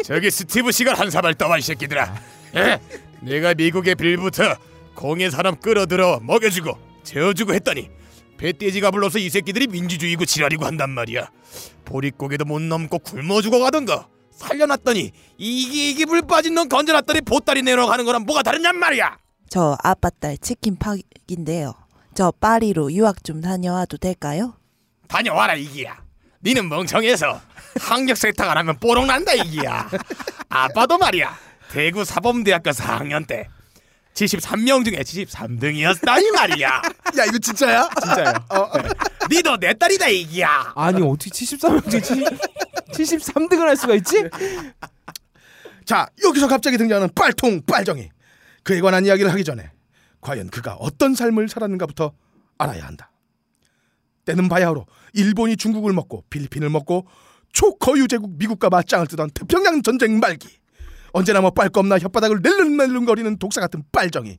S2: 저기 스티브 시갈 한 사발 떠봐 이 새끼들아. 에? 내가 미국의 빌부터 공의 사람 끌어들어 먹여주고 재워주고 했더니 배돼지가 불러서 이 새끼들이 민주주의고 지랄이고 한단 말이야. 보릿고개도 못 넘고 굶어 죽어가던가. 살려놨더니 이기 이기 불 빠진 놈 건져놨더니 보따리 내려가는 거랑 뭐가 다르냔 말이야.
S5: 저 아빠 딸 치킨 팍인데요. 저 파리로 유학 좀 다녀와도 될까요?
S2: 다녀와라 이기야. 니는 멍청해서 학력 세탁 안 하면 뽀록 난다 이기야. 아빠도 말이야. 대구 사범대학교 4학년 때 73명 중에 73등이었다 이 말이야.
S4: 야 이거 진짜야?
S2: 진짜요. 니도 내 딸이다 이기야.
S3: 아니 어떻게 73명 중에 73등을 할 수가 있지?
S4: 자 여기서 갑자기 등장하는 빨통 빨정이 그에 관한 이야기를 하기 전에 과연 그가 어떤 삶을 살았는가부터 알아야 한다. 때는 바야흐로 일본이 중국을 먹고 필리핀을 먹고 초거유 제국 미국과 맞짱을 뜨던 태평양 전쟁 말기 언제나 뭐 빨검나 혓바닥을 낼름낼름거리는 독사 같은 빨정이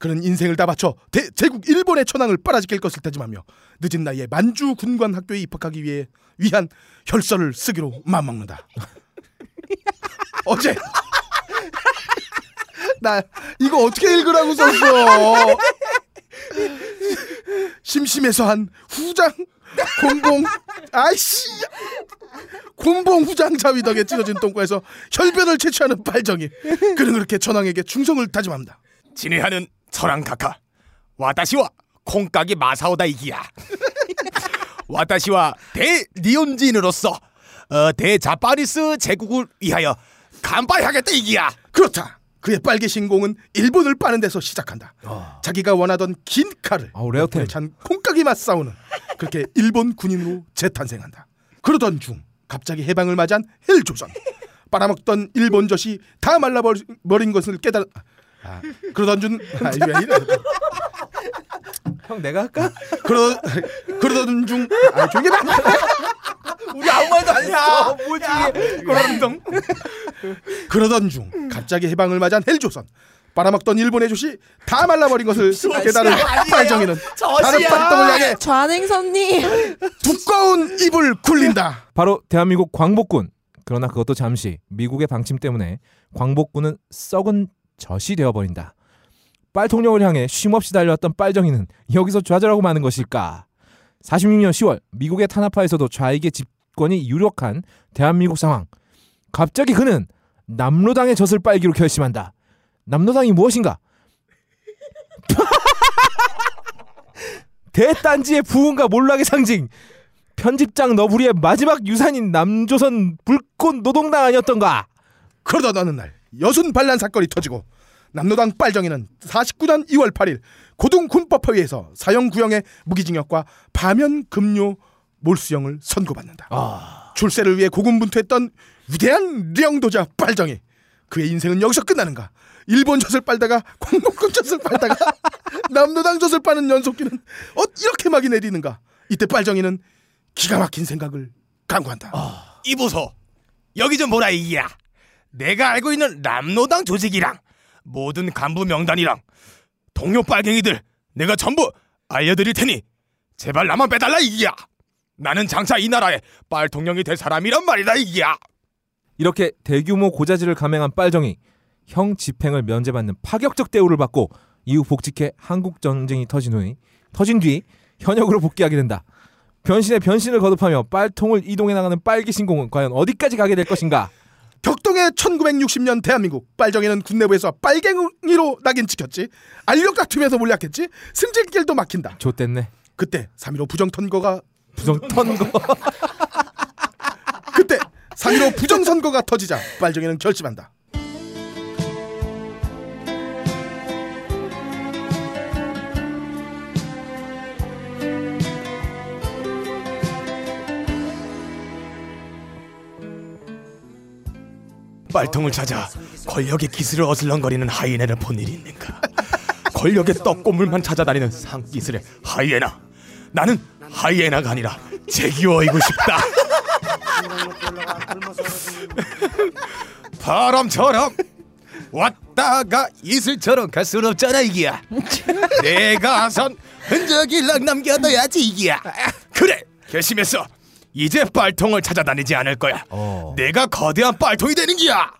S4: 그는 인생을 다 바쳐 대- 제국 일본의 천황을 빨아지킬 것을 다짐하며 늦은 나이에 만주 군관 학교에 입학하기 위해 위한 혈서를 쓰기로 맘먹는다. 어제 나 이거 어떻게 읽으라고 썼어? 심심해서 한 후장 곤봉 아이씨 곤봉 후장 자위 덕에 찢어진 똥꼬에서 혈변을 채취하는 빨정이 그는 그렇게 천황에게 충성을 다짐합니다.
S2: 진해하는 천황 카카. 와다시와 콩깍이 마사오다 이기야. [laughs] 와다시와 대리온진으로서 어, 대자파리스 제국을 위하여 간파하겠다 이기야.
S4: 그렇다. 그의 빨개 신공은 일본을 빠는 데서 시작한다. 자기가 원하던 긴 칼을
S3: 아우, 레어템.
S4: 찬 콩깍이 맞싸우는 그렇게 일본 군인으로 재탄생한다. 그러던 중 갑자기 해방을 맞이한 헬조선 빨아먹던 일본 젖이 다 말라버린 것을 깨달. 아, 그러던 중 [laughs] 아, 왜 이래?
S3: 형 내가 할까?
S4: 그러 그러던 중 아, 조용히 봐.
S3: 우리 아무 말도 안 했어. 뭐지?
S4: 그러던 그러던 중 갑자기 해방을 맞이한 헬조선 빨아먹던 일본의 젖이 다 말라버린 것을 깨달은 빨정이는 다른 빨동을 향해
S5: 좌냉선님
S4: 두꺼운 입을 굴린다.
S3: 바로 대한민국 광복군. 그러나 그것도 잠시 미국의 방침 때문에 광복군은 썩은 젖이 되어버린다. 빨통령을 향해 쉼없이 달려왔던 빨정이는 여기서 좌절하고 마는 것일까? 46년 10월 미국의 탄압하에서도 좌익의 집권이 유력한 대한민국 상황. 갑자기 그는 남로당의 젖을 빨기로 결심한다. 남로당이 무엇인가? [laughs] 대딴지의 부흥과 몰락의 상징. 편집장 너부리의 마지막 유산인 남조선 불꽃 노동당 아니었던가?
S4: 그러던 어느 날 여순 반란 사건이 터지고 남로당 빨정이는 49년 2월 8일 고등군법회의에서 사형구형의 무기징역과 파면 금료 몰수형을 선고받는다. 출세를 위해 고군분투했던 위대한 령도자 빨정이 그의 인생은 여기서 끝나는가? 일본 젖을 빨다가 광복군 젖을 빨다가 [laughs] 남로당 젖을 빠는 연속기는 어 이렇게 막이 내리는가? 이때 빨정이는 기가 막힌 생각을 강구한다.
S2: 이보소. 여기 좀 보라 이기야. 내가 알고 있는 남노당 조직이랑 모든 간부 명단이랑 동료 빨갱이들 내가 전부 알려드릴 테니 제발 나만 빼달라 이기야. 나는 장차 이 나라의 빨통령이 될 사람이란 말이다 이기야.
S3: 이렇게 대규모 고자질을 감행한 빨정이 형 집행을 면제받는 파격적 대우를 받고 이후 복직해 한국 전쟁이 터진 후에 터진 뒤 현역으로 복귀하게 된다. 변신에 변신을 거듭하며 빨통을 이동해 나가는 빨기 신공은 과연 어디까지 가게 될 것인가?
S4: 격동의 1960년 대한민국. 빨정이는 군내부에서 빨갱이로 낙인 찍혔지. 알력 다툼에서 몰락했지. 승질길도 막힌다.
S3: 좋댔네.
S4: 그때 3.15 부정선거가
S3: 부정 턴거. [laughs]
S4: 그때 3.15 부정선거가 터지자 빨정이는 결심한다
S2: 빨통을 찾아 권력의 기술을 어슬렁거리는 하이에나를 본 일이 있는가? 권력의 떡고물만 찾아다니는 상기술의 하이에나. 나는 하이에나가 아니라 제기어이고 싶다. [laughs] 바람처럼 왔다가 이슬처럼 갈 순 없잖아 이기야. 내가 선 흔적이 락 남겨둬야지 이기야. 그래 결심했어. 이제 빨통을 찾아다니지 않을 거야.
S3: 어.
S2: 내가 거대한 빨통이 되는 기야.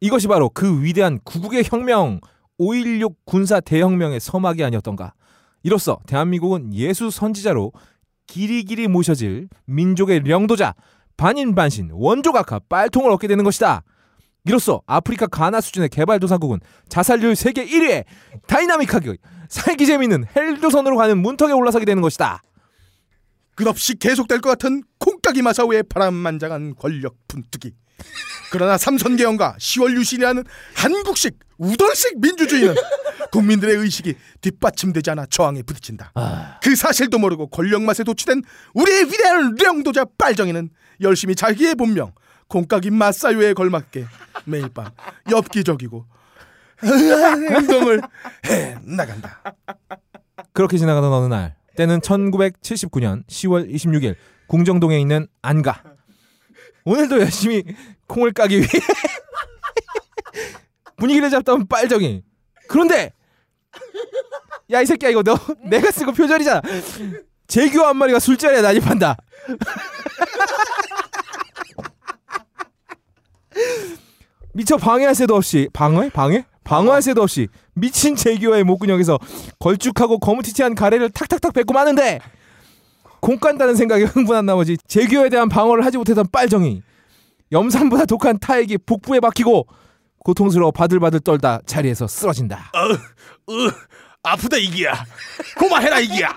S3: 이것이 바로 그 위대한 구국의 혁명 5.16 군사 대혁명의 서막이 아니었던가. 이로써 대한민국은 예수 선지자로 길이길이 모셔질 민족의 령도자 반인반신 원조각하 빨통을 얻게 되는 것이다. 이로써 아프리카 가나 수준의 개발도상국은 자살률 세계 1위에 다이나믹하게 살기 재미있는 헬조선으로 가는 문턱에 올라서게 되는 것이다.
S4: 끝없이 계속될 것 같은 콩깍이 마사오의 바람만장한 권력 분투기. 그러나 삼선개헌과 10월 유신이라는 한국식 우돌식 민주주의는 국민들의 의식이 뒷받침되지 않아 저항에 부딪힌다. 그 사실도 모르고 권력 맛에 도취된 우리의 위대한 령도자 빨정이는 열심히 자기의 본명 콩깍이 마사요에 걸맞게 매일 밤 엽기적이고 행동을 해 나간다.
S3: 그렇게 지나가던 어느 날 때는 1979년 10월 26일 궁정동에 있는 안가 오늘도 열심히 콩을 까기 위해 [laughs] 분위기를 잡던 빨정이 그런데 야 이 새끼야 이거 너 내가 쓴 거 표절이잖아 재규 한 마리가 술자리에 난입한다 미처 방해할 새도 없이 방해? 방해? 방어할 새도 없이 미친 재규어의 목근육에서 걸쭉하고 거무튀튀한 가래를 탁탁탁 뱉고 마는데 공 깐다는 생각에 흥분한 나머지 재규어에 대한 방어를 하지 못했던 빨정이 염산보다 독한 타액이 복부에 박히고 고통스러워 바들바들 떨다 자리에서 쓰러진다.
S2: 어, 으, 아프다 이기야. 고마해라 이기야.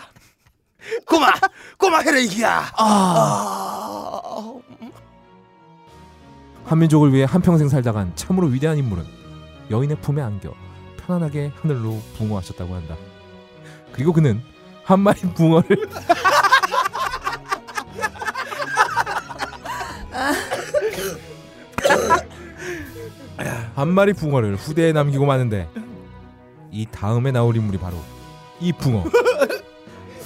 S2: 고마, 고마해라 이기야. 아.
S3: 한민족을 위해 한평생 살다간 참으로 위대한 인물은 여인의 품에 안겨 편안하게 하늘로 붕어하셨다고 한다. 그리고 그는 한 마리 붕어를 [laughs] 한 마리 붕어를 후대에 남기고 마는데 이 다음에 나올 인물이 바로 이 붕어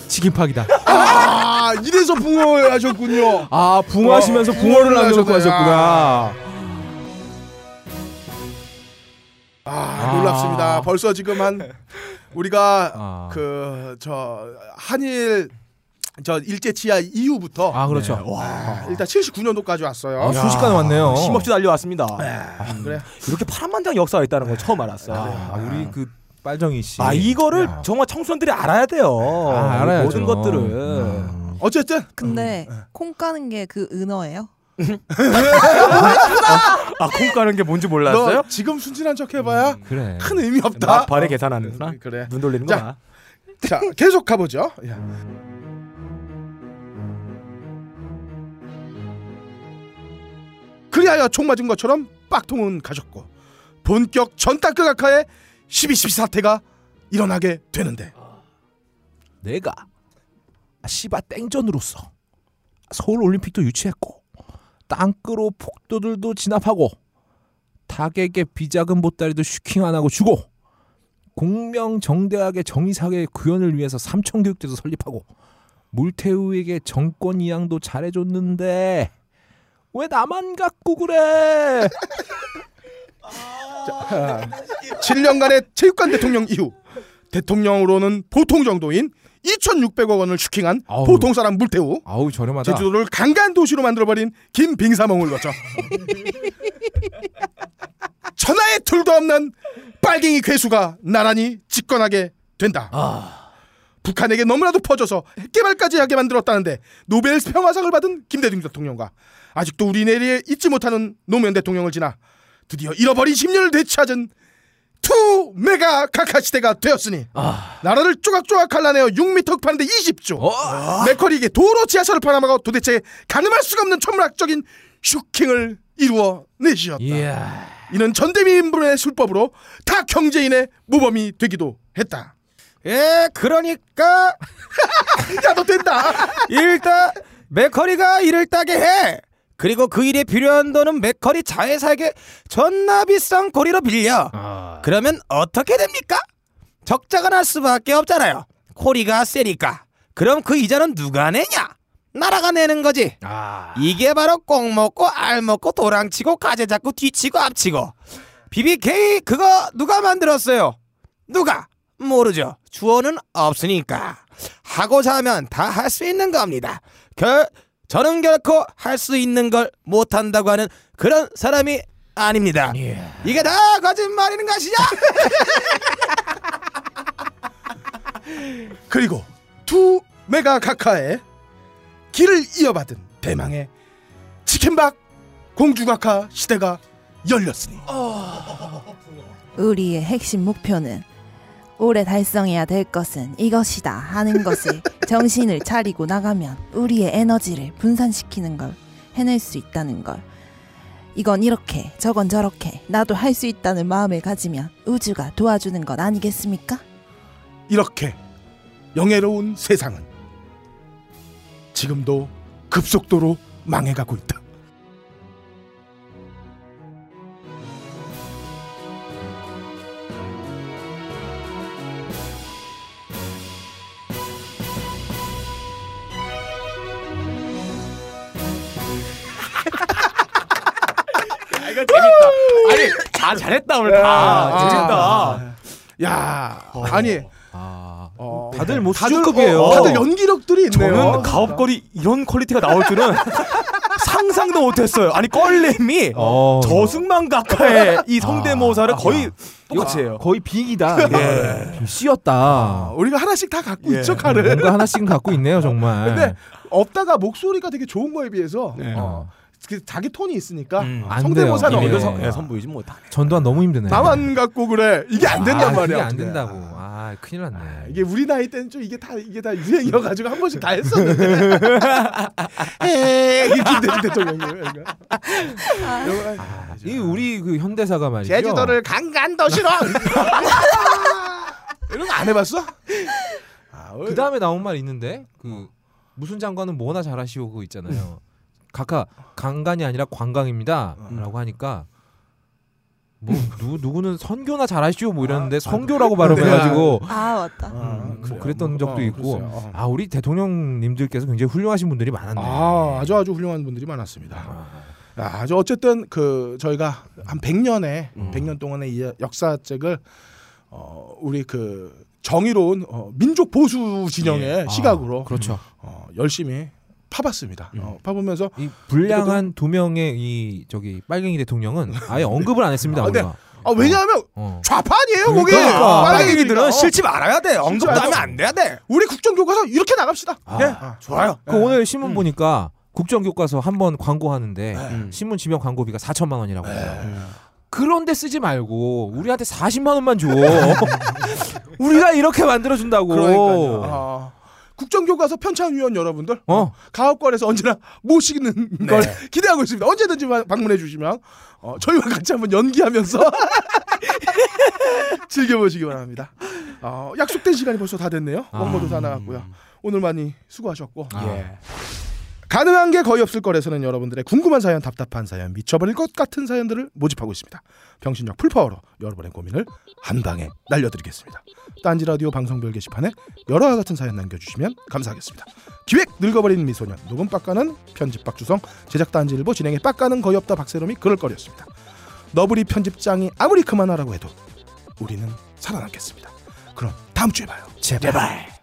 S3: 치킨팍이다.
S4: 아 이래서 붕어 하셨군요.
S3: 아 붕어 하시면서
S4: 어,
S3: 붕어를 남겨놓고. 하셨구나.
S4: 아,
S3: 아.
S4: 놀랍습니다. 벌써 지금 한 [laughs] 우리가
S3: 아.
S4: 그저 한일 저 일제 치하 이후부터
S3: 아 그렇죠.
S4: 아, 일단 79년도까지 왔어요.
S3: 아, 순식간에 왔네요.
S2: 힘없이 달려왔습니다.
S4: 아, 그래.
S2: 이렇게 파란만장 역사가 있다는 걸 처음 알았어요.
S3: 아, 우리 그 빨정이 씨.
S2: 아 이거를
S3: 야.
S2: 정말 청소년들이 알아야 돼요.
S3: 아, 알아야죠.
S2: 모든 것들을.
S3: 음.
S4: 어쨌든
S5: 근데 콩 까는 게 그 은어예요?
S2: 아 콩 까는 게 뭔지 몰랐어요?
S4: 너 지금 순진한 척 해봐야
S3: 그래.
S4: 큰 의미 없다.
S2: 막판에 계산하는구나.
S4: 그래.
S2: 눈 돌리는
S4: 자.
S2: 거야.
S4: 자 계속 가보죠. 야. 그리하여 총 맞은 것처럼 빡통은 가졌고 본격 전당극악하에 12.12 사태가 일어나게 되는데
S3: 내가 시바 땡전으로서 서울 올림픽도 유치했고 땅끄로 폭도들도 진압하고 타객의 비자금 보따리도 슈킹 안 하고 주고 공명정대하게 정의사회 구현을 위해서 삼천교육대도 설립하고 물태우에게 정권 이양도 잘해줬는데 왜 나만 갖고 그래?
S4: 7년간의 체육관 대통령 이후 대통령으로는 보통 정도인 2,600억 원을 슈킹한
S3: 아우.
S4: 보통 사람 물태우
S3: 아우 저렴하다.
S4: 제주도를 강간 도시로 만들어버린 김빙사몽을 거쳐 [laughs] 천하의 둘도 없는 빨갱이 괴수가 나란히 집권하게 된다. 북한에게 너무나도 퍼져서 핵개발까지 하게 만들었다는데 노벨 평화상을 받은 김대중 대통령과 아직도 우리 내리에 잊지 못하는 노무현 대통령을 지나 드디어 잃어버린 10년을 되찾은 two mega 각하 시대가 되었으니 나라를 쪼각쪼각 갈라내어 6m 파는데 20조 맥쿼리에게 도로 지하철을 팔아먹어 도대체 가늠할 수가 없는 천문학적인 슈킹을 이루어 내시었다.
S3: 이야.
S4: 이는 전대미문의 술법으로 다 경제인의 모범이 되기도 했다.
S2: 예, 그러니까 [laughs]
S4: 야 너 된다.
S2: 일단 맥쿼리가 일을 따게 해. 그리고 그 일에 필요한 돈은 맥커리 자회사에게 존나 비싼 고리로 빌려. 그러면 어떻게 됩니까? 적자가 날 수밖에 없잖아요. 코리가 세니까. 그럼 그 이자는 누가 내냐? 나라가 내는 거지.
S3: 아.
S2: 이게 바로 꽁 먹고 알 먹고 도랑치고 가재 잡고 뒤치고 앞치고. BBK 그거 누가 만들었어요? 누가? 모르죠. 주어는 없으니까. 하고자 하면 다 할 수 있는 겁니다. 결 저는 결코 할 수 있는 걸 못한다고 하는 그런 사람이 아닙니다. 이게 다 거짓말이는 것이냐? [laughs]
S4: 그리고 two mega 각하의 길을 이어받은 대망의 치킨박 공주각하 시대가 열렸으니
S5: 우리의 핵심 목표는 올해 달성해야 될 것은 이것이다 하는 것을 [laughs] 정신을 차리고 나가면 우리의 에너지를 분산시키는 걸 해낼 수 있다는 걸. 이건 이렇게 저건 저렇게 나도 할 수 있다는 마음을 가지면 우주가 도와주는 것 아니겠습니까?
S4: 이렇게 영예로운 세상은 지금도 급속도로 망해가고 있다.
S2: 이거 재밌다. 아니, 아 잘했다 오늘 다.
S4: 아,
S2: 재밌다.
S4: 야, 아니
S3: 아.
S4: 어,
S3: 다들 뭐
S4: 다들
S3: 수준급이에요.
S4: 어, 다들 연기력들이 있네요.
S2: 저는 가업거리 이런 퀄리티가 나올 줄은 [laughs] 상상도 못했어요. 아니 껄렘이
S3: 어.
S2: 저승만 각하의 이 성대모사를 거의 똑같이 해요.
S3: 거의 빅이다. 예. 씌었다.
S4: 아, 우리가 하나씩 다 갖고
S2: 예.
S4: 있죠 칼을.
S3: 뭔가 하나씩은 갖고 있네요, 정말.
S4: 근데 없다가 목소리가 되게 좋은 거에 비해서
S2: 네.
S4: 어, 그 자기 톤이 있으니까
S2: 음.
S3: 안
S4: 성대모사는
S3: 네.
S2: 선,
S4: 어려워.
S2: 예, 선보이지 못하네.
S3: 전두환 너무 힘드네.
S4: 나만 갖고 그래 이게 안 된단
S3: 아,
S4: 말이야.
S3: 안. 된다고. 아 큰일 났네.
S4: 이게 우리 나이 때는 좀 이게 다 이게 다 유행이어 가지고 한 번씩 다 했었는데. [laughs] 에이 김대중 대통령님.
S3: 아, 이 우리 그 현대사가 말이죠.
S4: 제주도를 강간도시로. [laughs] 이런 거 안 해봤어? 아,
S3: 그 다음에 나온 말 있는데 그 무슨 장관은 뭐나 잘하시오 그거 있잖아요. 각하 강간이 아니라 관광입니다.라고 하니까 뭐 누, 누구는 선교나 잘하시오 뭐 이러는데 성교라고 발음해가지고
S5: 아 맞다.
S3: 음,
S4: 그래요.
S3: 뭐 그랬던 적도
S4: 어,
S3: 있고
S4: 글쎄요. 어.
S3: 아 우리 대통령님들께서 굉장히 훌륭하신 분들이 많았네.
S4: 아, 아주 아주 훌륭한 분들이 많았습니다. 아, 아주 어쨌든 그 저희가 한 100년에
S3: 음.
S4: 100년 동안의 이 역사책을 어, 우리 그 정의로운 어, 민족 보수 진영의
S3: 예. 아,
S4: 시각으로
S3: 그렇죠.
S4: 어, 열심히 파봤습니다.
S3: 음.
S4: 어, 파보면서
S3: 이 불량한 두 명의 이 저기 빨갱이 대통령은 [laughs] 아예 언급을 안 했습니다.
S4: 아,
S3: 우리가.
S4: 아, 왜냐하면
S3: 어.
S4: 좌판이에요, 거기.
S3: 그러니까.
S2: 빨갱이들은
S4: 어.
S2: 싫지 말아야 돼. 언급도
S4: 알죠.
S2: 하면 안 돼야 돼.
S4: 우리 국정교과서 이렇게 나갑시다.
S3: 아.
S4: 예, 아, 좋아요.
S3: 그 오늘 신문 보니까 국정교과서 한 번 광고하는데
S2: 음.
S3: 신문 지명 광고비가 4천만 원이라고 해요.
S4: 네.
S3: 그런데 쓰지 말고 우리한테 40만 원만 줘. [laughs] 우리가 이렇게 만들어 준다고.
S4: 그러니까요. 아, 국정교과서 편찬위원 여러분들
S3: 어.
S4: 가옥관에서 언제나 모시는 걸 [laughs] 기대하고 있습니다. 언제든지 마- 방문해 주시면 어, 저희와 같이 한번 연기하면서 [laughs] 즐겨보시기 바랍니다. 어, 약속된 시간이 벌써 다 됐네요.
S3: 아.
S4: 원고도 다 나갔고요. 오늘 많이 수고하셨고
S3: 아.
S2: 예.
S4: 가능한 게 거의 없을 거래서는 여러분들의 궁금한 사연, 답답한 사연, 미쳐버릴 것 같은 사연들을 모집하고 있습니다. 병신력 풀파워로 여러분의 고민을 한 방에 날려드리겠습니다. 딴지 라디오 방송별 게시판에 여러와 같은 사연 남겨주시면 감사하겠습니다. 기획 늙어버린 미소년, 녹음 빡가는 편집 박주성, 제작 딴지 일보 진행의 빡가는 거의 없다 박세롬이 그럴 거리였습니다. 너브리 편집장이 아무리 그만하라고 해도 우리는 살아남겠습니다. 그럼 다음 주에 봐요. 제발.